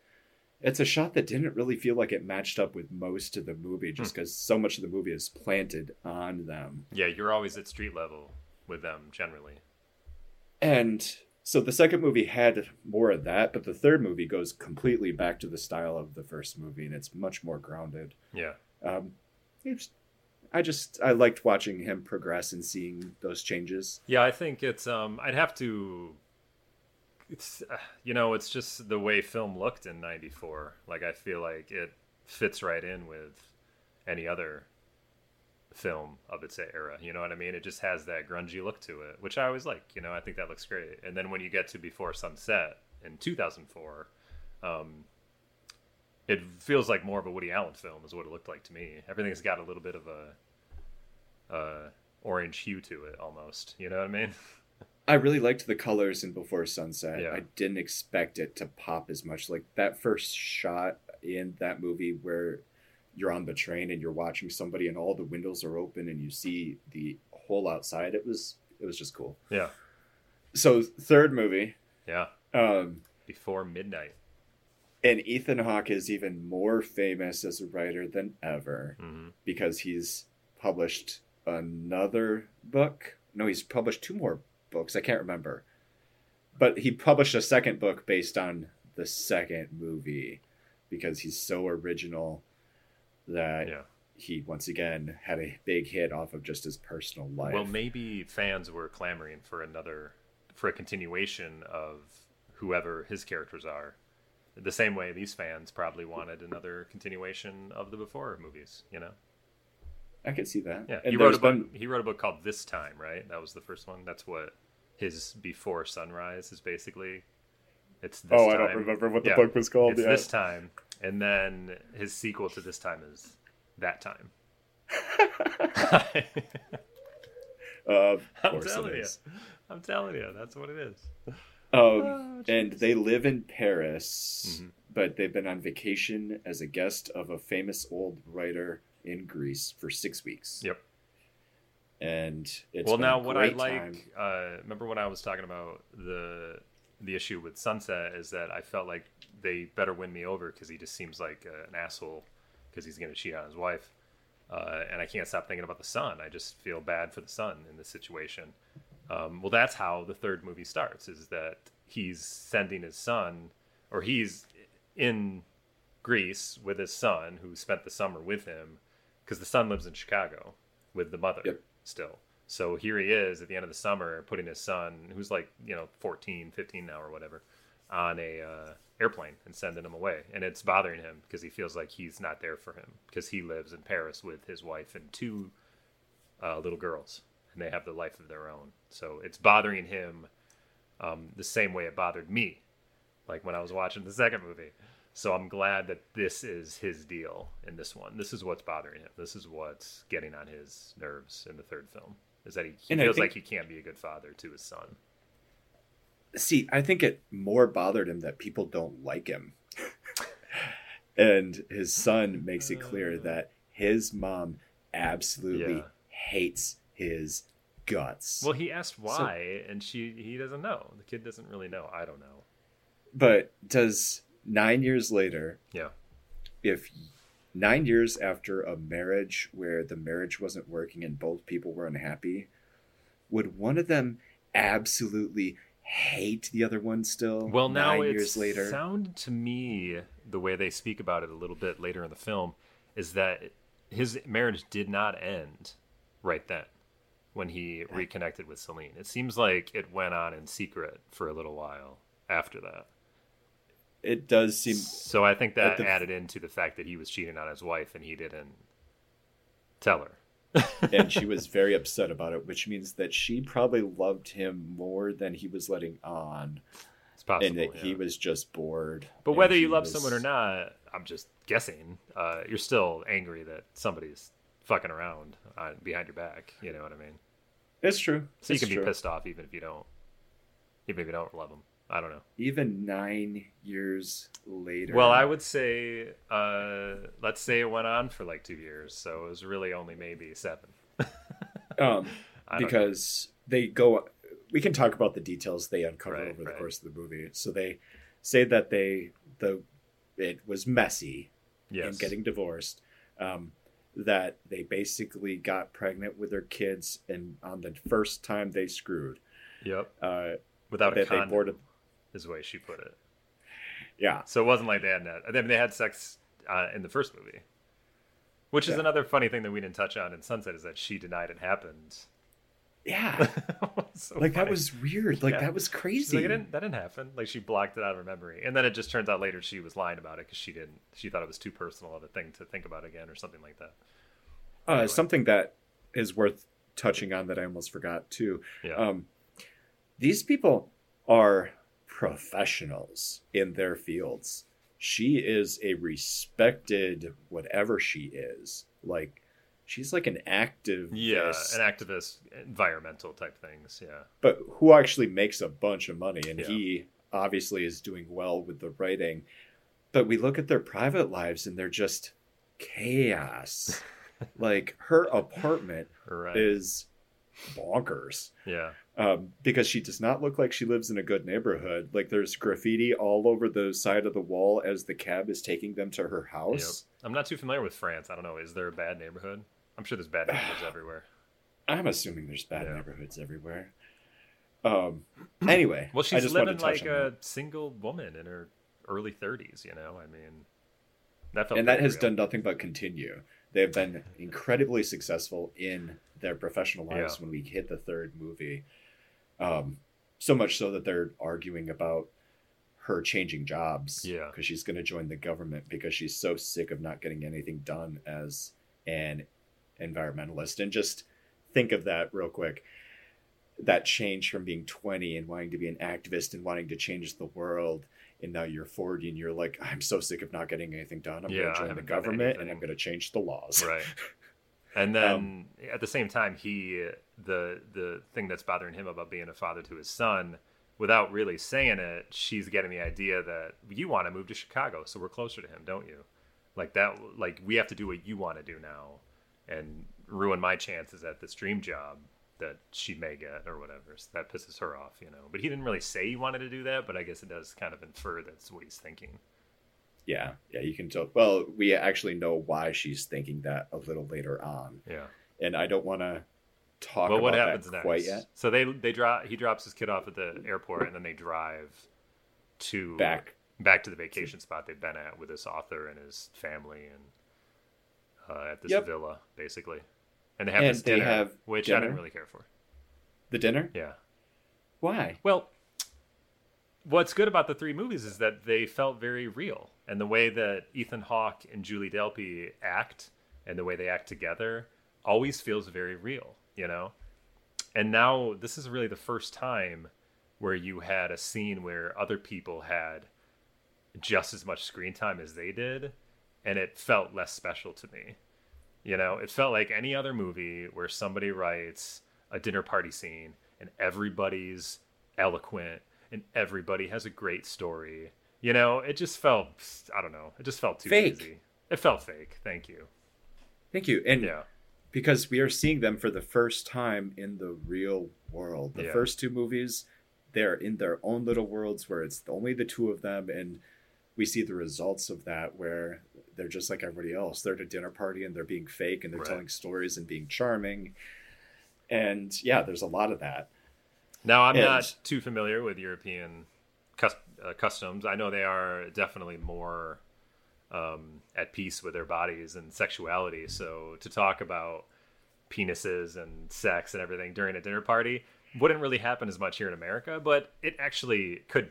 it's a shot that didn't really feel like it matched up with most of the movie Hmm. just because so much of the movie is planted on them Yeah, you're always at street level with them generally. and so the second movie had more of that but the third movie goes completely back to the style of the first movie and it's much more grounded Yeah. um it's, i just i liked watching him progress and seeing those changes Yeah, I think it's um I'd have to it's uh, you know, it's just the way film looked in 94. Like I feel like it fits right in with any other film of its era. You know what I mean? It just has that grungy look to it, which I always like, you know. I think that looks great. And then when you get to Before Sunset in 2004, um it feels like more of a Woody Allen film is what it looked like to me. Everything's got a little bit of a uh orange hue to it almost. You know what I mean? I really liked the colors in Before Sunset. Yeah. I didn't expect it to pop as much. Like that first shot in that movie where you're on the train and you're watching somebody and all the windows are open and you see the whole outside. It was it was just cool. Yeah. So third movie, Yeah. um, Before midnight. and Ethan Hawke is even more famous as a writer than ever hmm because he's published another book. No, he's published two more books. I can't remember. But he published a second book based on the second movie because he's so original that Yeah. he once again had a big hit off of just his personal life. Well, maybe fans were clamoring for another, for a continuation of whoever his characters are. The same way these fans probably wanted another continuation of the before movies. You know. I could see that. Yeah. And he wrote a book. been- He wrote a book called This Time, right? That was the first one. That's what his Before Sunrise is basically. It's this oh, I don't remember what the Yeah. book was called. It's yeah. this time, and then his sequel to this time is that time. of I'm telling you. I'm telling you, that's what it is. Um, Oh, and they live in Paris, Mhm. but they've been on vacation as a guest of a famous old writer in Greece for six weeks. Yep. And it's well, now what I like, uh, remember when I was talking about the the issue with Sunset is that I felt like they better win me over because he just seems like uh, an asshole because he's going to cheat on his wife, uh, and I can't stop thinking about the son. I just feel bad for the son in this situation. Um, well, that's how the third movie starts: is that he's sending his son, or he's in Greece with his son, who spent the summer with him, because the son lives in Chicago with the mother Yep. still. So here he is at the end of the summer, putting his son, who's like you know 14, 15 now or whatever, on a uh, airplane and sending him away, and it's bothering him because he feels like he's not there for him because he lives in Paris with his wife and two uh, little girls, and they have the life of their own. So it's bothering him um, the same way it bothered me, like when I was watching the second movie. So I'm glad that this is his deal in this one. This is what's bothering him. This is what's getting on his nerves in the third film. Is that he, he feels think- like he can't be a good father to his son. See, I think it more bothered him that people don't like him. and his son makes it clear Uh. that his mom absolutely Yeah. hates his guts. Well, he asked why, and she he doesn't know. The kid doesn't really know. I don't know. but does nine years later, Yeah. if nine years after a marriage where the marriage wasn't working and both people were unhappy, would one of them absolutely hate the other one still? Well, now nine years later. sounded to me the way they speak about it a little bit later in the film is that his marriage did not end right then when he reconnected with Celine. It seems like it went on in secret for a little while after that. it does seem So I think that at the- added into the fact that he was cheating on his wife and he didn't tell her. And she was very upset about it, which means that she probably loved him more than he was letting on. It's possible, and that yeah. he was just bored. But whether you love was- someone or not, I'm just guessing. Uh, you're still angry that somebody's fucking around uh, behind your back. You know what I mean? it's true. So you It's can be pissed off even if you don't, even if you don't love them. I don't know. Even nine years later. Well, I would say, uh, let's say it went on for like two years, so it was really only maybe seven. um, don't know. because they go. We can talk about the details they uncover Right, over the course of the movie. So they say that they the it was messy yes, and getting divorced. Um, that they basically got pregnant with their kids, and on the first time they screwed, yep, uh, without a that they boarded. Is the way she put it. Yeah, So it wasn't like they had that. I mean, they had sex uh, in the first movie, which is Yeah. another funny thing that we didn't touch on in Sunset is that she denied it happened. yeah. So like that was weird. Like Yeah. that was crazy. like, "It didn't, that didn't happen. Like she blocked it out of her memory, and then it just turns out later she was lying about it because she didn't. She thought it was too personal of a thing to think about again, or something like that. Uh, Anyway. Something that is worth touching on that I almost forgot too. Yeah, Um, these people are professionals in their fields. She is a respected whatever she is. Like she's like an active yeah, an activist, environmental type things. Yeah, but who actually makes a bunch of money and Yeah. he obviously is doing well with the writing. But we look at their private lives and they're just chaos. like her apartment right. is bonkers yeah, um, because she does not look like she lives in a good neighborhood. Like there's graffiti all over the side of the wall as the cab is taking them to her house. I'm not too familiar with France. I don't know. Is there a bad neighborhood? I'm sure there's bad neighborhoods everywhere. I'm assuming there's bad Yeah. neighborhoods everywhere. Um. Anyway, Well, she's living like a that. single woman in her early 30s. You know, I mean, that felt and that has real. done nothing but continue. They have been incredibly successful in their professional lives Yeah. when we hit the third movie. Um, so much so that they're arguing about her changing jobs. Yeah. because she's going to join the government because she's so sick of not getting anything done as an environmentalist. And just think of that real quick. That change from being 20 and wanting to be an activist and wanting to change the world and now you're 40 and you're like i'm so sick of not getting anything done i'm Yeah, going to join the government and i'm going to change the laws right and then Um, at the same time he the the thing that's bothering him about being a father to his son without really saying it she's getting the idea that you want to move to chicago so we're closer to him don't you? Like that like we have to do what you want to do now and ruin my chances at this dream job that she may get or whatever. So that pisses her off you know? But he didn't really say he wanted to do that but i guess it does kind of infer that's what he's thinking. Yeah yeah you can tell well we actually know why she's thinking that a little later on. Yeah. And i don't want to talk well, about what happens next? quite yet So they they drop he drops his kid off at the airport, and then they drive to back back to the vacation spot they've been at with this author and his family, and uh, at this Yep. villa basically. And they have And this dinner, have which I didn't really care for. the dinner Yeah. why Well, what's good about the three movies is that they felt very real, and the way that Ethan Hawke and Julie Delpy act, and the way they act together, always feels very real. You know, and now this is really the first time where you had a scene where other people had just as much screen time as they did, and it felt less special to me. You know, it felt like any other movie where somebody writes a dinner party scene and everybody's eloquent and everybody has a great story. You know, it just felt I don't know, it just felt too Fake. easy. It felt fake. Thank you. thank you and Yeah. Because we are seeing them for the first time in the real world. The Yeah. first two movies, they're in their own little worlds where it's only the two of them, and we see the results of that where they're just like everybody else. They're at a dinner party and they're being fake and they're Right. telling stories and being charming. And yeah, there's a lot of that. Now, I'm And- not too familiar with European cus- uh, customs. I know they are definitely more um, at peace with their bodies and sexuality. So to talk about penises and sex and everything during a dinner party wouldn't really happen as much here in America, but it actually could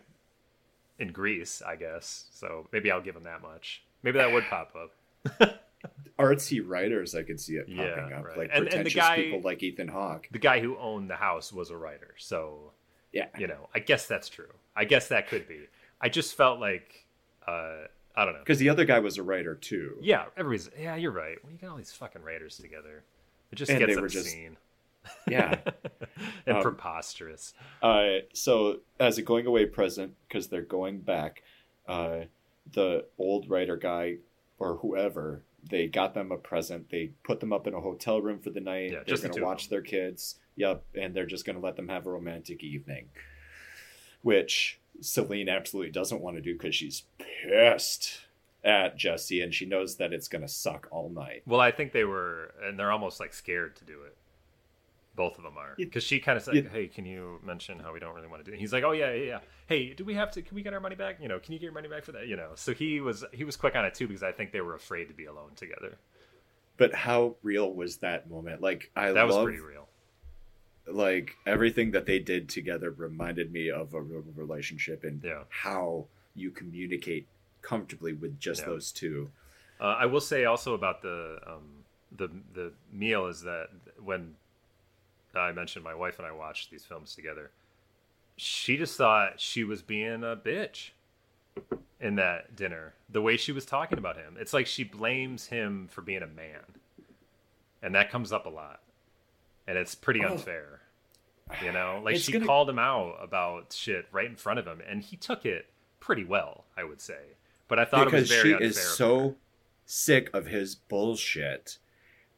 in Greece, I guess. So maybe I'll give them that much. Maybe that would pop up. artsy writers, I could see it popping Yeah, up, right. like And- and pretentious guy- people like Ethan Hawke. The guy who owned the house was a writer, so Yeah, you know, I guess that's true. I guess that could be. I just felt like, uh, I don't know. because the other guy was a writer too. Yeah, everybody's. Yeah, you're right. When you got all these fucking writers together, it just And gets were just- obscene Yeah. and Um, preposterous. Uh, so as a going away present, because they're going back, uh, the old writer guy or whoever they got them a present. They put them up in a hotel room for the night. Yeah, they're just going to watch their kids. Yep, and they're just going to let them have a romantic evening, which Celine absolutely doesn't want to do because she's pissed at Jesse and she knows that it's going to suck all night. Well, I think they were, and they're almost like scared to do it. Both of them are, because she kind of said, "Hey, can you mention how we don't really want to do?" it? He's like, "Oh yeah, yeah, yeah. Hey, do we have to? Can we get our money back? You know, can you get your money back for that? You know." So he was he was quick on it too because I think they were afraid to be alone together. But how real was that moment? Like I That was love pretty real. Like everything that they did together reminded me of a real relationship and Yeah. how you communicate comfortably with just Yeah. those two. Uh, I will say also about the um, the the meal is that when I mentioned my wife and I watched these films together, she just thought she was being a bitch in that dinner. The way she was talking about him, it's like she blames him for being a man, and that comes up a lot, and it's pretty Oh. unfair. You know, like It's she gonna- called him out about shit right in front of him, and he took it pretty well, I would say. But I thought because it was very she unfair. is so sick of his bullshit.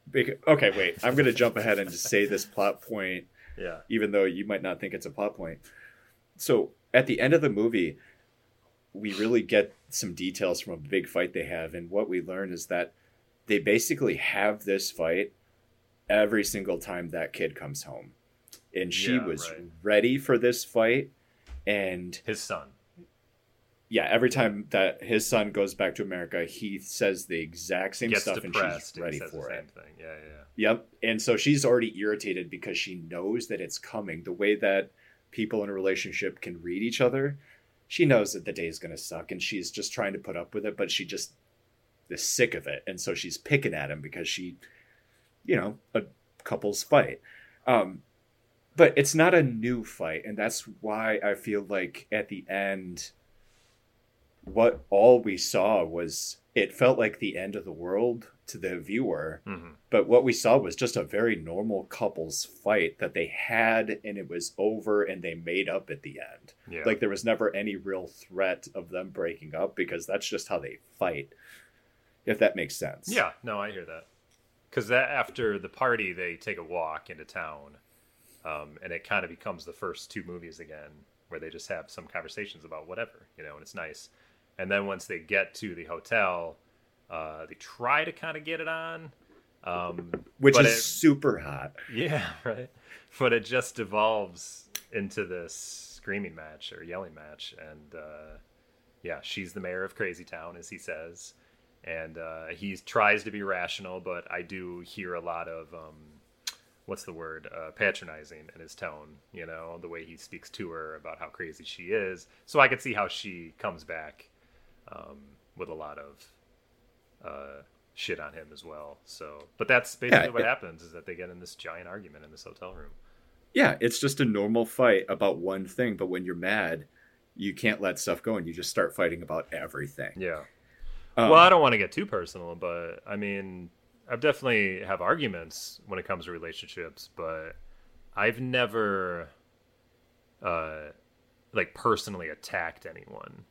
Bec- okay, wait. I'm going to jump ahead and just say this plot point yeah. even though you might not think it's a plot point. So at the end of the movie, we really get some details from a big fight they have, and what we learn is that they basically have this fight every single time that kid comes home, and she Yeah, was right. ready for this fight, and His son. yeah, every time that his son goes back to America, he says the exact same gets stuff, and she's ready says for the it. same thing. Yeah, yeah, Yep. And so she's already irritated because she knows that it's coming. The way that people in a relationship can read each other, she knows that the day is going to suck and she's just trying to put up with it, but she just is sick of it. And so she's picking at him because she, you know, a couple's fight. Um, but it's not a new fight. And that's why I feel like at the end, what all we saw was it felt like the end of the world to the viewer yeah. hmm but what we saw was just a very normal couples fight that they had and it was over and they made up at the end Yeah. like there was never any real threat of them breaking up because that's just how they fight if that makes sense yeah. No, I hear that. Because that after the party, they take a walk into town, um, and it kind of becomes the first two movies again, where they just have some conversations about whatever, you know, and it's nice. And then once they get to the hotel, uh, they try to kind of get it on. Um, which is it- super hot Yeah, right. But it just devolves into this screaming match or yelling match, and uh, yeah, she's the mayor of Crazy Town, as he says, and uh, he tries to be rational, but I do hear a lot of um, what's the word uh, patronizing in his tone. You know, the way he speaks to her about how crazy she is. So I could see how she comes back um, with a lot of uh, shit on him as well. So, but that's basically Yeah, what it- happens is that they get in this giant argument in this hotel room. yeah it's just a normal fight about one thing but when you're mad you can't let stuff go and you just start fighting about everything Yeah. Um, well, I don't want to get too personal, but I mean, I've definitely have arguments when it comes to relationships, but I've never, uh, like personally attacked anyone.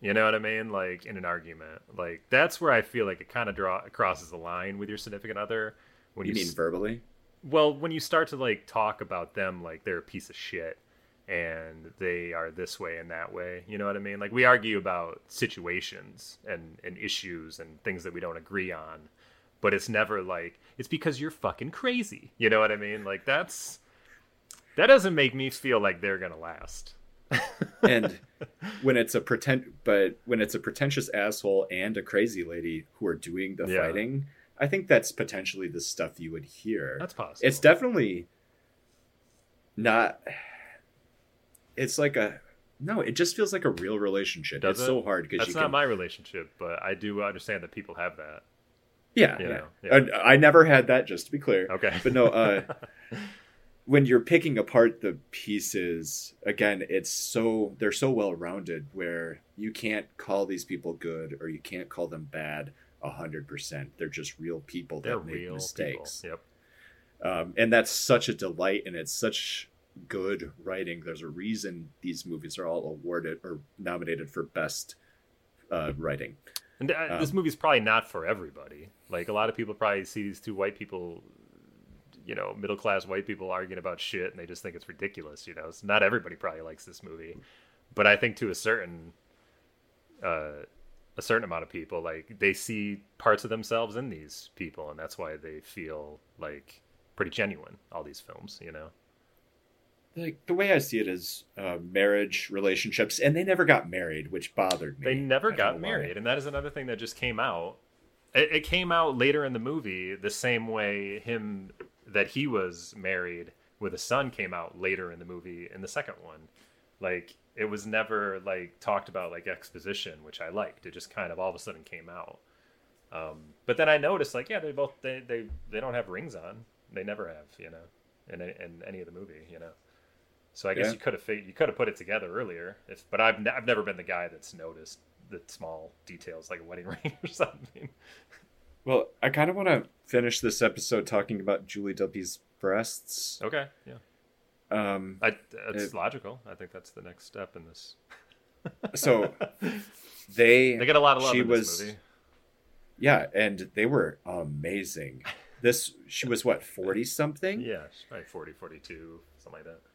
You know what I mean? Like in an argument, like that's where I feel like it kind of draw crosses the line with your significant other. When you you, mean s- verbally well, when you start to like talk about them like they're a piece of shit and they are this way and that way, you know what I mean? Like we argue about situations and and issues and things that we don't agree on, but it's never like it's because you're fucking crazy. You know what I mean? Like that's that doesn't make me feel like they're going to last. and when it's a pretend but when it's a pretentious asshole and a crazy lady who are doing the Yeah. fighting i think that's potentially the stuff you would hear That's possible. it's definitely not it's like a no it just feels like a real relationship Does it's it? so hard because That's you not can my relationship, but I do understand that people have that. Yeah, yeah. yeah. I, I, never had that, just to be clear. Okay, but no. Uh, when you're picking apart the pieces, again, it's so they're so well rounded where you can't call these people good or you can't call them bad hundred percent. They're just real people they're that make mistakes. People. Yep. Um, and that's such a delight, and it's such good writing. There's a reason these movies are all awarded or nominated for best uh, writing. And uh, um, this movie's probably not for everybody. Like a lot of people probably see these two white people, you know, middle class white people arguing about shit, and they just think it's ridiculous. You know, so not everybody probably likes this movie, but I think to a certain, uh, a certain amount of people, like they see parts of themselves in these people, and that's why they feel like pretty genuine. All these films, you know like the way I see it is uh, marriage relationships, and they never got married, which bothered me. They never got married, and that is another thing that just came out. It, it, came out later in the movie, the same way him that he was married with a son came out later in the movie in the second one. Like it was never like talked about like exposition, which I liked. It just kind of all of a sudden came out. Um, but then I noticed like yeah, they both they they they don't have rings on. They never have, you know, in in any of the movie, you know. So I guess yeah. you could have you could have put it together earlier. If but I've I've never been the guy that's noticed the small details like a wedding ring or something. Well, I kind of want to finish this episode talking about Julie Delpy's breasts. Okay, yeah. Um, I, it's it, logical. I think that's the next step in this. so they they get a lot of love she in was, movie. Yeah, and they were amazing. This she was what forty something? Yeah, probably 40, 42, something like that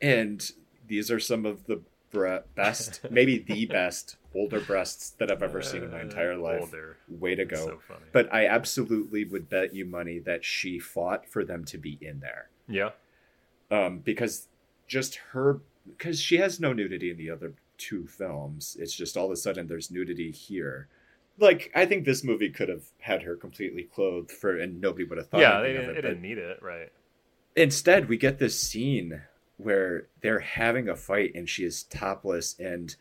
and these are some of the bre- best, maybe the best older breasts that I've ever seen in my entire uh, life. Older. Way to go! So but I absolutely would bet you money that she fought for them to be in there. Yeah. Um, because just her, because she has no nudity in the other two films. It's just all of a sudden there's nudity here. Like I think this movie could have had her completely clothed for, and nobody would have thought. Yeah, they, it, it didn't need it, right? Instead, we get this scene where they're having a fight and she is topless and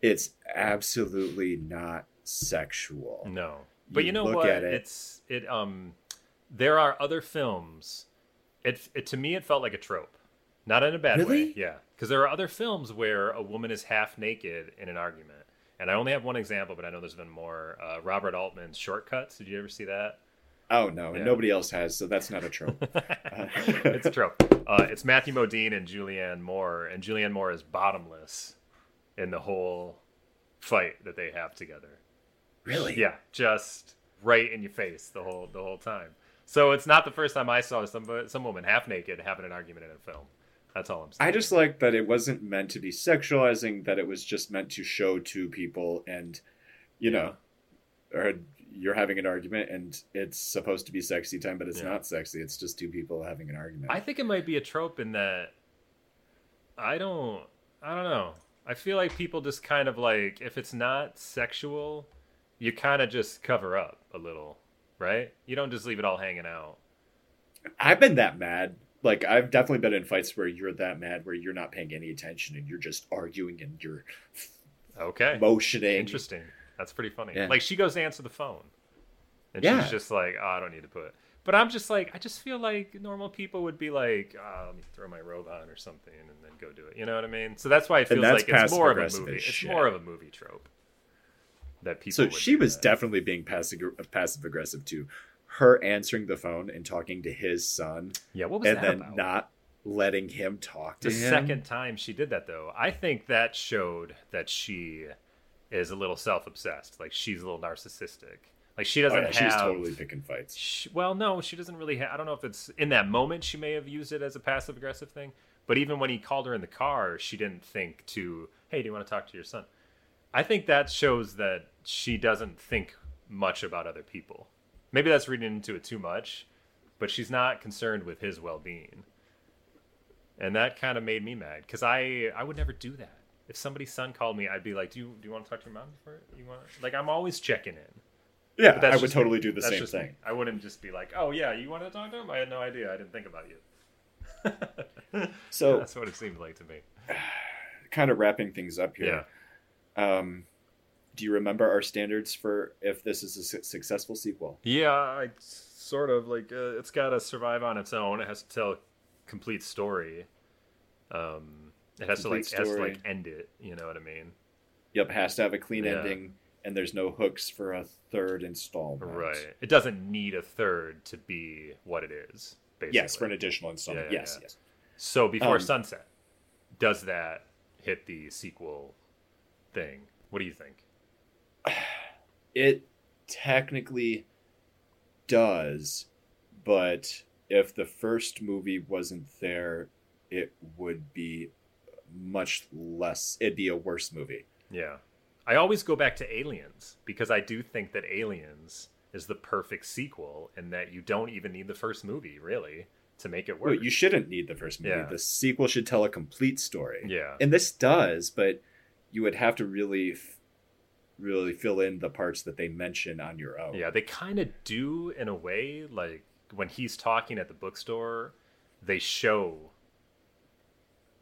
it's absolutely not sexual. No. But you, you know what? It, it's it um there are other films it, it to me it felt like a trope. Not in a bad really? way. Yeah. Because there are other films where a woman is half naked in an argument. And I only have one example, but I know there's been more. Uh, Robert Altman's Short-Cuts. Did you ever see that? Oh no, and nobody else has, so that's not a trope. it's a trope. Uh, it's Matthew Modine and Julianne Moore, and Julianne Moore is bottomless in the whole fight that they have together. Really? Yeah, just right in your face the whole the whole time. So it's not the first time I saw some some woman half naked having an argument in a film. That's all I'm saying. I just like that it wasn't meant to be sexualizing; that it was just meant to show two people, and you yeah. know, or you're having an argument and it's supposed to be sexy time, but it's yeah. not sexy. It's just two people having an argument. I think it might be a trope in that I don't I don't know. I feel like people just kind of like if it's not sexual, you kind of just cover up a little, right? You don't just leave it all hanging out. I've been that mad. Like I've definitely been in fights where you're that mad where you're not paying any attention and you're just arguing and you're okay motioning. Interesting. That's pretty funny. Yeah. Like she goes to answer the phone, and yeah. she's just like, "Oh, I don't need to put." But I'm just like, I just feel like normal people would be like, oh, "Let me throw my robe on or something and then go do it." You know what I mean? So that's why it feels like it's more of a movie. It's more of a movie trope that people. So she was that. definitely being passive passive aggressive too. Her answering the phone and talking to his son. Yeah, what was and that then about? not letting him talk to the him. The second time she did that, though, I think that showed that she is a little self-obsessed. Like she's a little narcissistic. Like she oh, doesn't oh, yeah, have. She's totally picking fights. She, well, no, she doesn't really. have... I don't know if it's in that moment she may have used it as a passive aggressive thing. But even when he called her in the car, she didn't think to, "Hey, do you want to talk to your son?" I think that shows that she doesn't think much about other people. Maybe that's reading into it too much, but she's not concerned with his well-being. And that kind of made me mad because I I would never do that if somebody's son called me, I'd be like, "Do you do you want to talk to your mom before you want?" To? Like I'm always checking in. Yeah, I would totally me. do the that's same thing. Me. I wouldn't just be like, "Oh yeah, you want to talk to him?" I had no idea. I didn't think about you. so that's what it seemed like to me. Kind of wrapping things up here. Yeah. Um, do you remember our standards for if this is a su- successful sequel? Yeah, I sort of like uh, it's got to survive on its own. It has to tell a complete story. Um, it has to like has to like end it. You know what I mean? Yep, it has to have a clean yeah. ending, and there's no hooks for a third installment. Right. It doesn't need a third to be what it is. Basically. Yes, for an additional installment. Yeah, yeah, yes, yes. So before um, sunset, does that hit the sequel thing? What do you think? It technically does, but if the first movie wasn't there, it would be much less. It'd be a worse movie. Yeah. I always go back to Aliens because I do think that Aliens is the perfect sequel and that you don't even need the first movie, really, to make it work. Well, you shouldn't need the first movie. Yeah. The sequel should tell a complete story. Yeah. And this does, but you would have to really really fill in the parts that they mention on your own. Yeah, they kind of do in a way like when he's talking at the bookstore, they show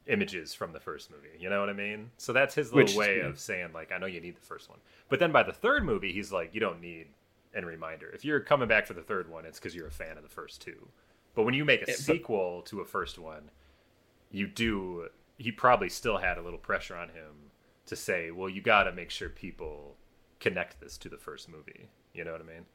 images from the first movie. You know what I mean? So that's his little Which, way yeah. of saying like, I know you need the first one. But then by the third movie, he's like, you don't need any reminder. If you're coming back for the third one, it's because you're a fan of the first two. But when you make a it, sequel but, to a first one, you do. He probably still had a little pressure on him to say, well, you got to make sure people connect this to the first movie. You know what I mean?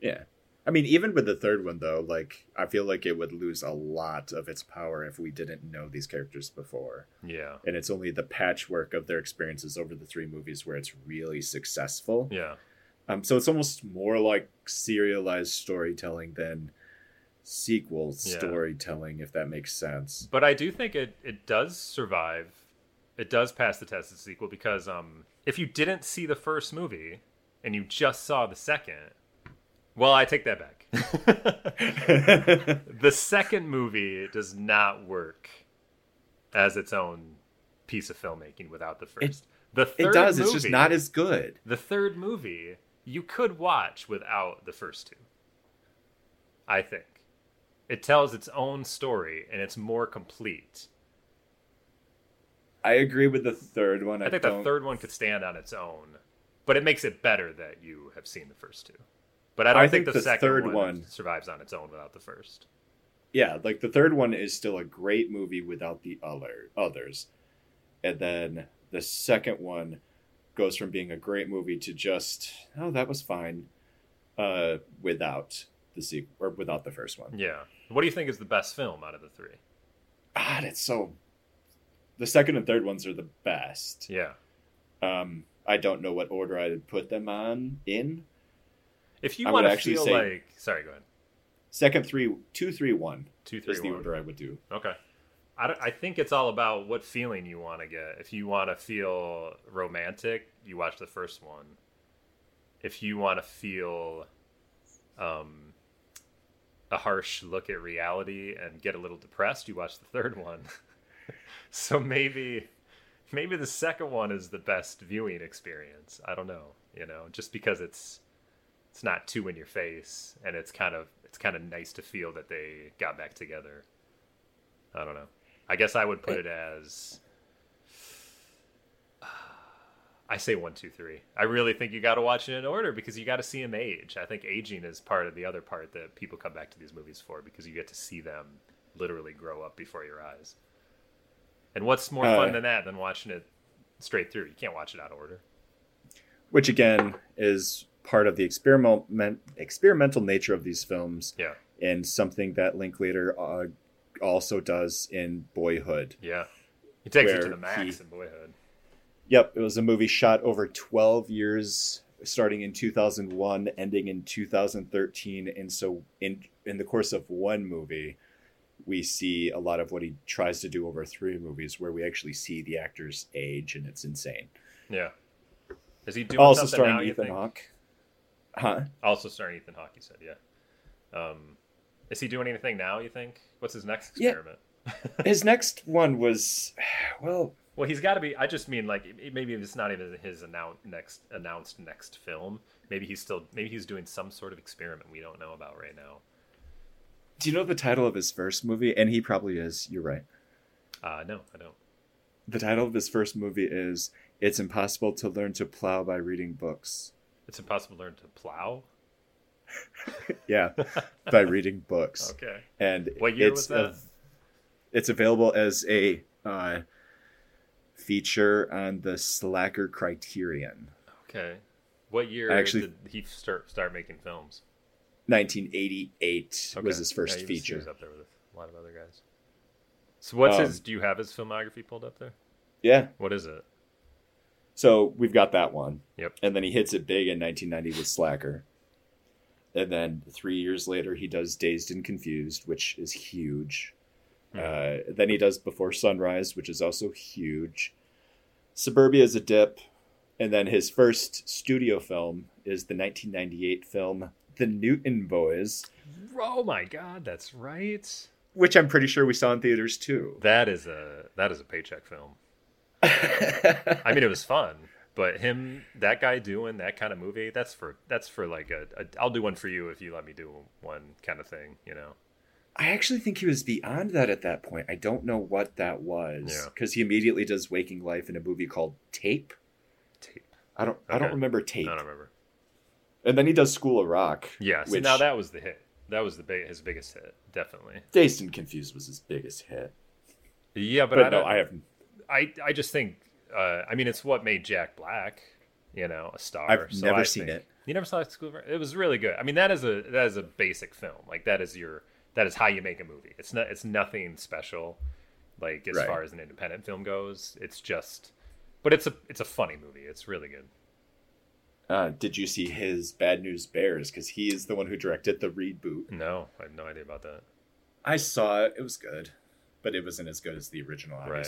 Yeah. I mean, even with the third one, though, like I feel like it would lose a lot of its power if we didn't know these characters before. Yeah, and it's only the patchwork of their experiences over the three movies where it's really successful. Yeah, um, so it's almost more like serialized storytelling than sequel yeah. storytelling, if that makes sense. But I do think it it does survive. It does pass the test of sequel because um, if you didn't see the first movie and you just saw the second well, I take that back. the second movie does not work as its own piece of filmmaking without the first. It, the third it does. Movie, it's just not as good. The third movie you could watch without the first two. I think it tells its own story and it's more complete. I agree with the third one. I, I think don't... the third one could stand on its own, but it makes it better that you have seen the first two. But I don't I think, think, the, the second third one, one survives on its own without the first. Yeah, like the third one is still a great movie without the other others, and then the second one goes from being a great movie to just oh that was fine, uh, without the sequel or without the first one. Yeah. What do you think is the best film out of the three? God, it's so. The second and third ones are the best. Yeah. Um, I don't know what order I'd put them on in, if you want to actually feel like, sorry, go ahead. Second three, two, three, one. Two, three, is the one. order I would do. Okay. I, I think it's all about what feeling you want to get. If you want to feel romantic, you watch the first one. If you want to feel um, a harsh look at reality and get a little depressed, you watch the third one. so maybe maybe the second one is the best viewing experience. I don't know, you know, just because it's it's not too in your face, and it's kind of it's kind of nice to feel that they got back together. I don't know. I guess I would put it as I say one, two, three. I really think you got to watch it in order because you got to see him age. I think aging is part of the other part that people come back to these movies for because you get to see them literally grow up before your eyes. And what's more uh, fun than that than watching it straight through? You can't watch it out of order. Which again is part of the experiment experimental nature of these films. Yeah. And something that Linklater uh, also does in Boyhood. Yeah. He takes it to the max he, in Boyhood. Yep, it was a movie shot over 12 years starting in 2001 ending in 2013 and so in in the course of one movie we see a lot of what he tries to do over three movies where we actually see the actors age and it's insane. Yeah. Is he doing also starring now, Ethan Hawke? Huh? Also starring Ethan Hawke, you said, yeah. Um, is he doing anything now, you think? What's his next experiment? Yeah. his next one was, well... Well, he's got to be. I just mean like maybe it's not even his announced next announced next film. Maybe he's still maybe he's doing some sort of experiment we don't know about right now. Do you know the title of his first movie? And he probably is. You're right. Uh, no, I don't. The title of his first movie is It's impossible to learn to plow by reading books. It's impossible to learn to plow. yeah, by reading books. Okay. And what year it's was that? A, it's available as a uh, feature on the Slacker Criterion. Okay. What year Actually- did he start start making films? 1988 Okay. was his first Yeah, he was- He feature. was up there with a lot of other guys. So what's Um, his? Do you have his filmography pulled up there? Yeah. What is it? So we've got that one. Yep. And then he hits it big in 1990 with Slacker. And then three years later, he does Dazed and Confused, which is huge. Hmm. Uh, then he does Before Sunrise, which is also huge. Suburbia is a dip. And then his first studio film is the 1998 film The Newton Boys, Oh my God, that's right. which I'm pretty sure we saw in theaters too. That is a that is a paycheck film. I mean, it was fun, but him, that guy doing that kind of movie, that's for that's for like a, a I'll do one for you if you let me do one kind of thing, you know. I actually think he was beyond that at that point. I don't know what that was Yeah. because he immediately does Waking Life in a movie called Tape. Tape. I don't. I don't Okay. remember I Tape. don't remember. And then he does School of Rock. Yeah, which now that was the hit. That was the big, his biggest hit, definitely. Dazed and Confused was his biggest hit. Yeah, but, But, I, no, don't, I have. I I just think uh, I mean it's what made Jack Black, you know, a star. I've So never I seen it. You never saw School of Rock? It was really good. I mean that is a that is a basic film. Like that is your that is how you make a movie. It's not it's nothing special like as Right. far as an independent film goes. It's just but it's a it's a funny movie. It's really good. Uh, did you see his Bad News Bears? Because he is the one who directed the reboot. No, I had no idea about that. I saw it. It was good, but it wasn't as good as the original, Right.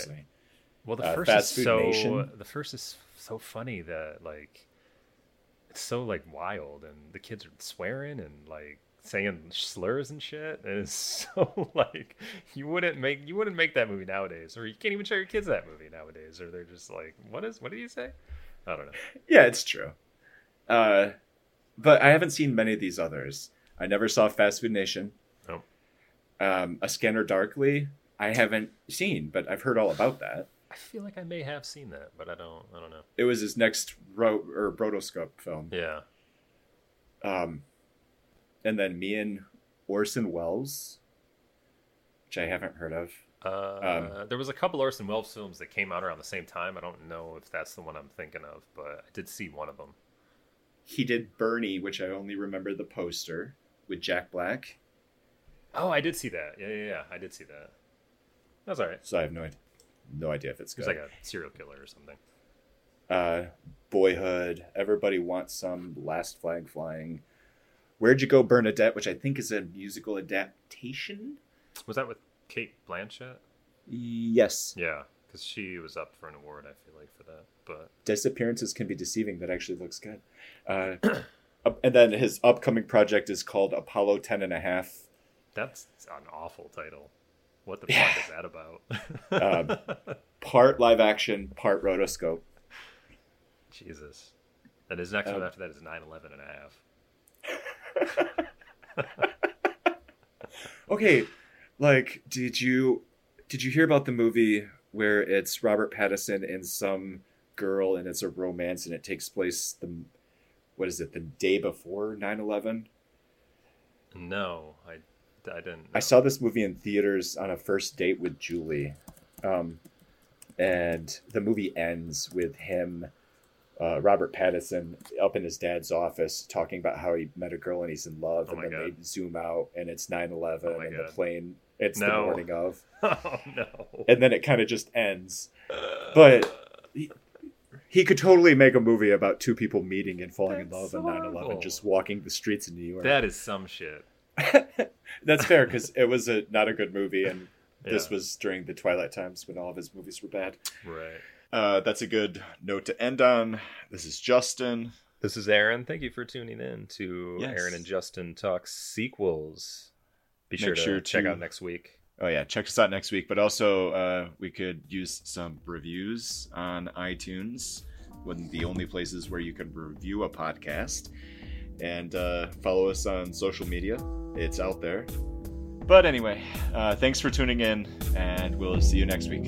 Well, the Uh, first Fast is Food so Nation. the first is so funny that like it's so like wild and the kids are swearing and like saying slurs and shit and it's so like you wouldn't make you wouldn't make that movie nowadays or you can't even show your kids that movie nowadays or they're just like what is what did you say I don't know Yeah, it's true. Uh, but I haven't seen many of these others. I never saw Fast Food Nation. Nope. Um, A Scanner Darkly, I haven't seen, but I've heard all about that. I feel like I may have seen that but I don't I don't know It was his next ro- or rotoscope film. yeah Um, and then me and Orson Welles, which I haven't heard of. uh, there was a couple Orson Welles films that came out around the same time I don't know if that's the one I'm thinking of but I did see one of them He did Bernie, which I only remember the poster with Jack Black. Oh, I did see that. Yeah, yeah, yeah. I did see that. That's all right. So I have no idea, no idea if it's good. like a serial killer or something. uh, Boyhood, Everybody Wants Some, Last Flag Flying. Where'd You Go, Bernadette, which I think is a musical adaptation. Was that with Cate Blanchett? Yes. Yeah, because she was up for an award. I feel like for that, but Disappearances can be deceiving. That actually looks good. Uh, and then his upcoming project is called Apollo 10 and a half. that's an awful title. What the Yeah. fuck is that about? Um, part live action, part rotoscope. Jesus. And his next Um, one after that is 9 11 and a half. Okay, like, did you did you hear about the movie where it's Robert Pattinson and some girl and it's a romance and it takes place the what is it the day before 9-11 No, I, I didn't. i saw this movie in theaters on a first date with julie um, and the movie ends with him uh, robert pattinson up in his dad's office talking about how he met a girl and he's in love Oh and then God. they zoom out and it's 9-11 Oh and the God. plane it's the morning of Oh, no. and then it kind of just ends. But he, he could totally make a movie about two people meeting and falling in love so on 9 11, horrible. just walking the streets in New York. that is some shit. That's fair because it was a not a good movie, and this was during the Twilight times when all of his movies were bad. Right. Uh, that's a good note to end on. This is Justin. This is Aaron. Thank you for tuning in to Yes. Aaron and Justin Talk sequels. Be sure to sure check to- out next week. Oh yeah, check us out next week. But also, uh, we could use some reviews on iTunes, one of the only places where you can review a podcast. And uh, follow us on social media; it's out there. But anyway, uh, thanks for tuning in, and we'll see you next week.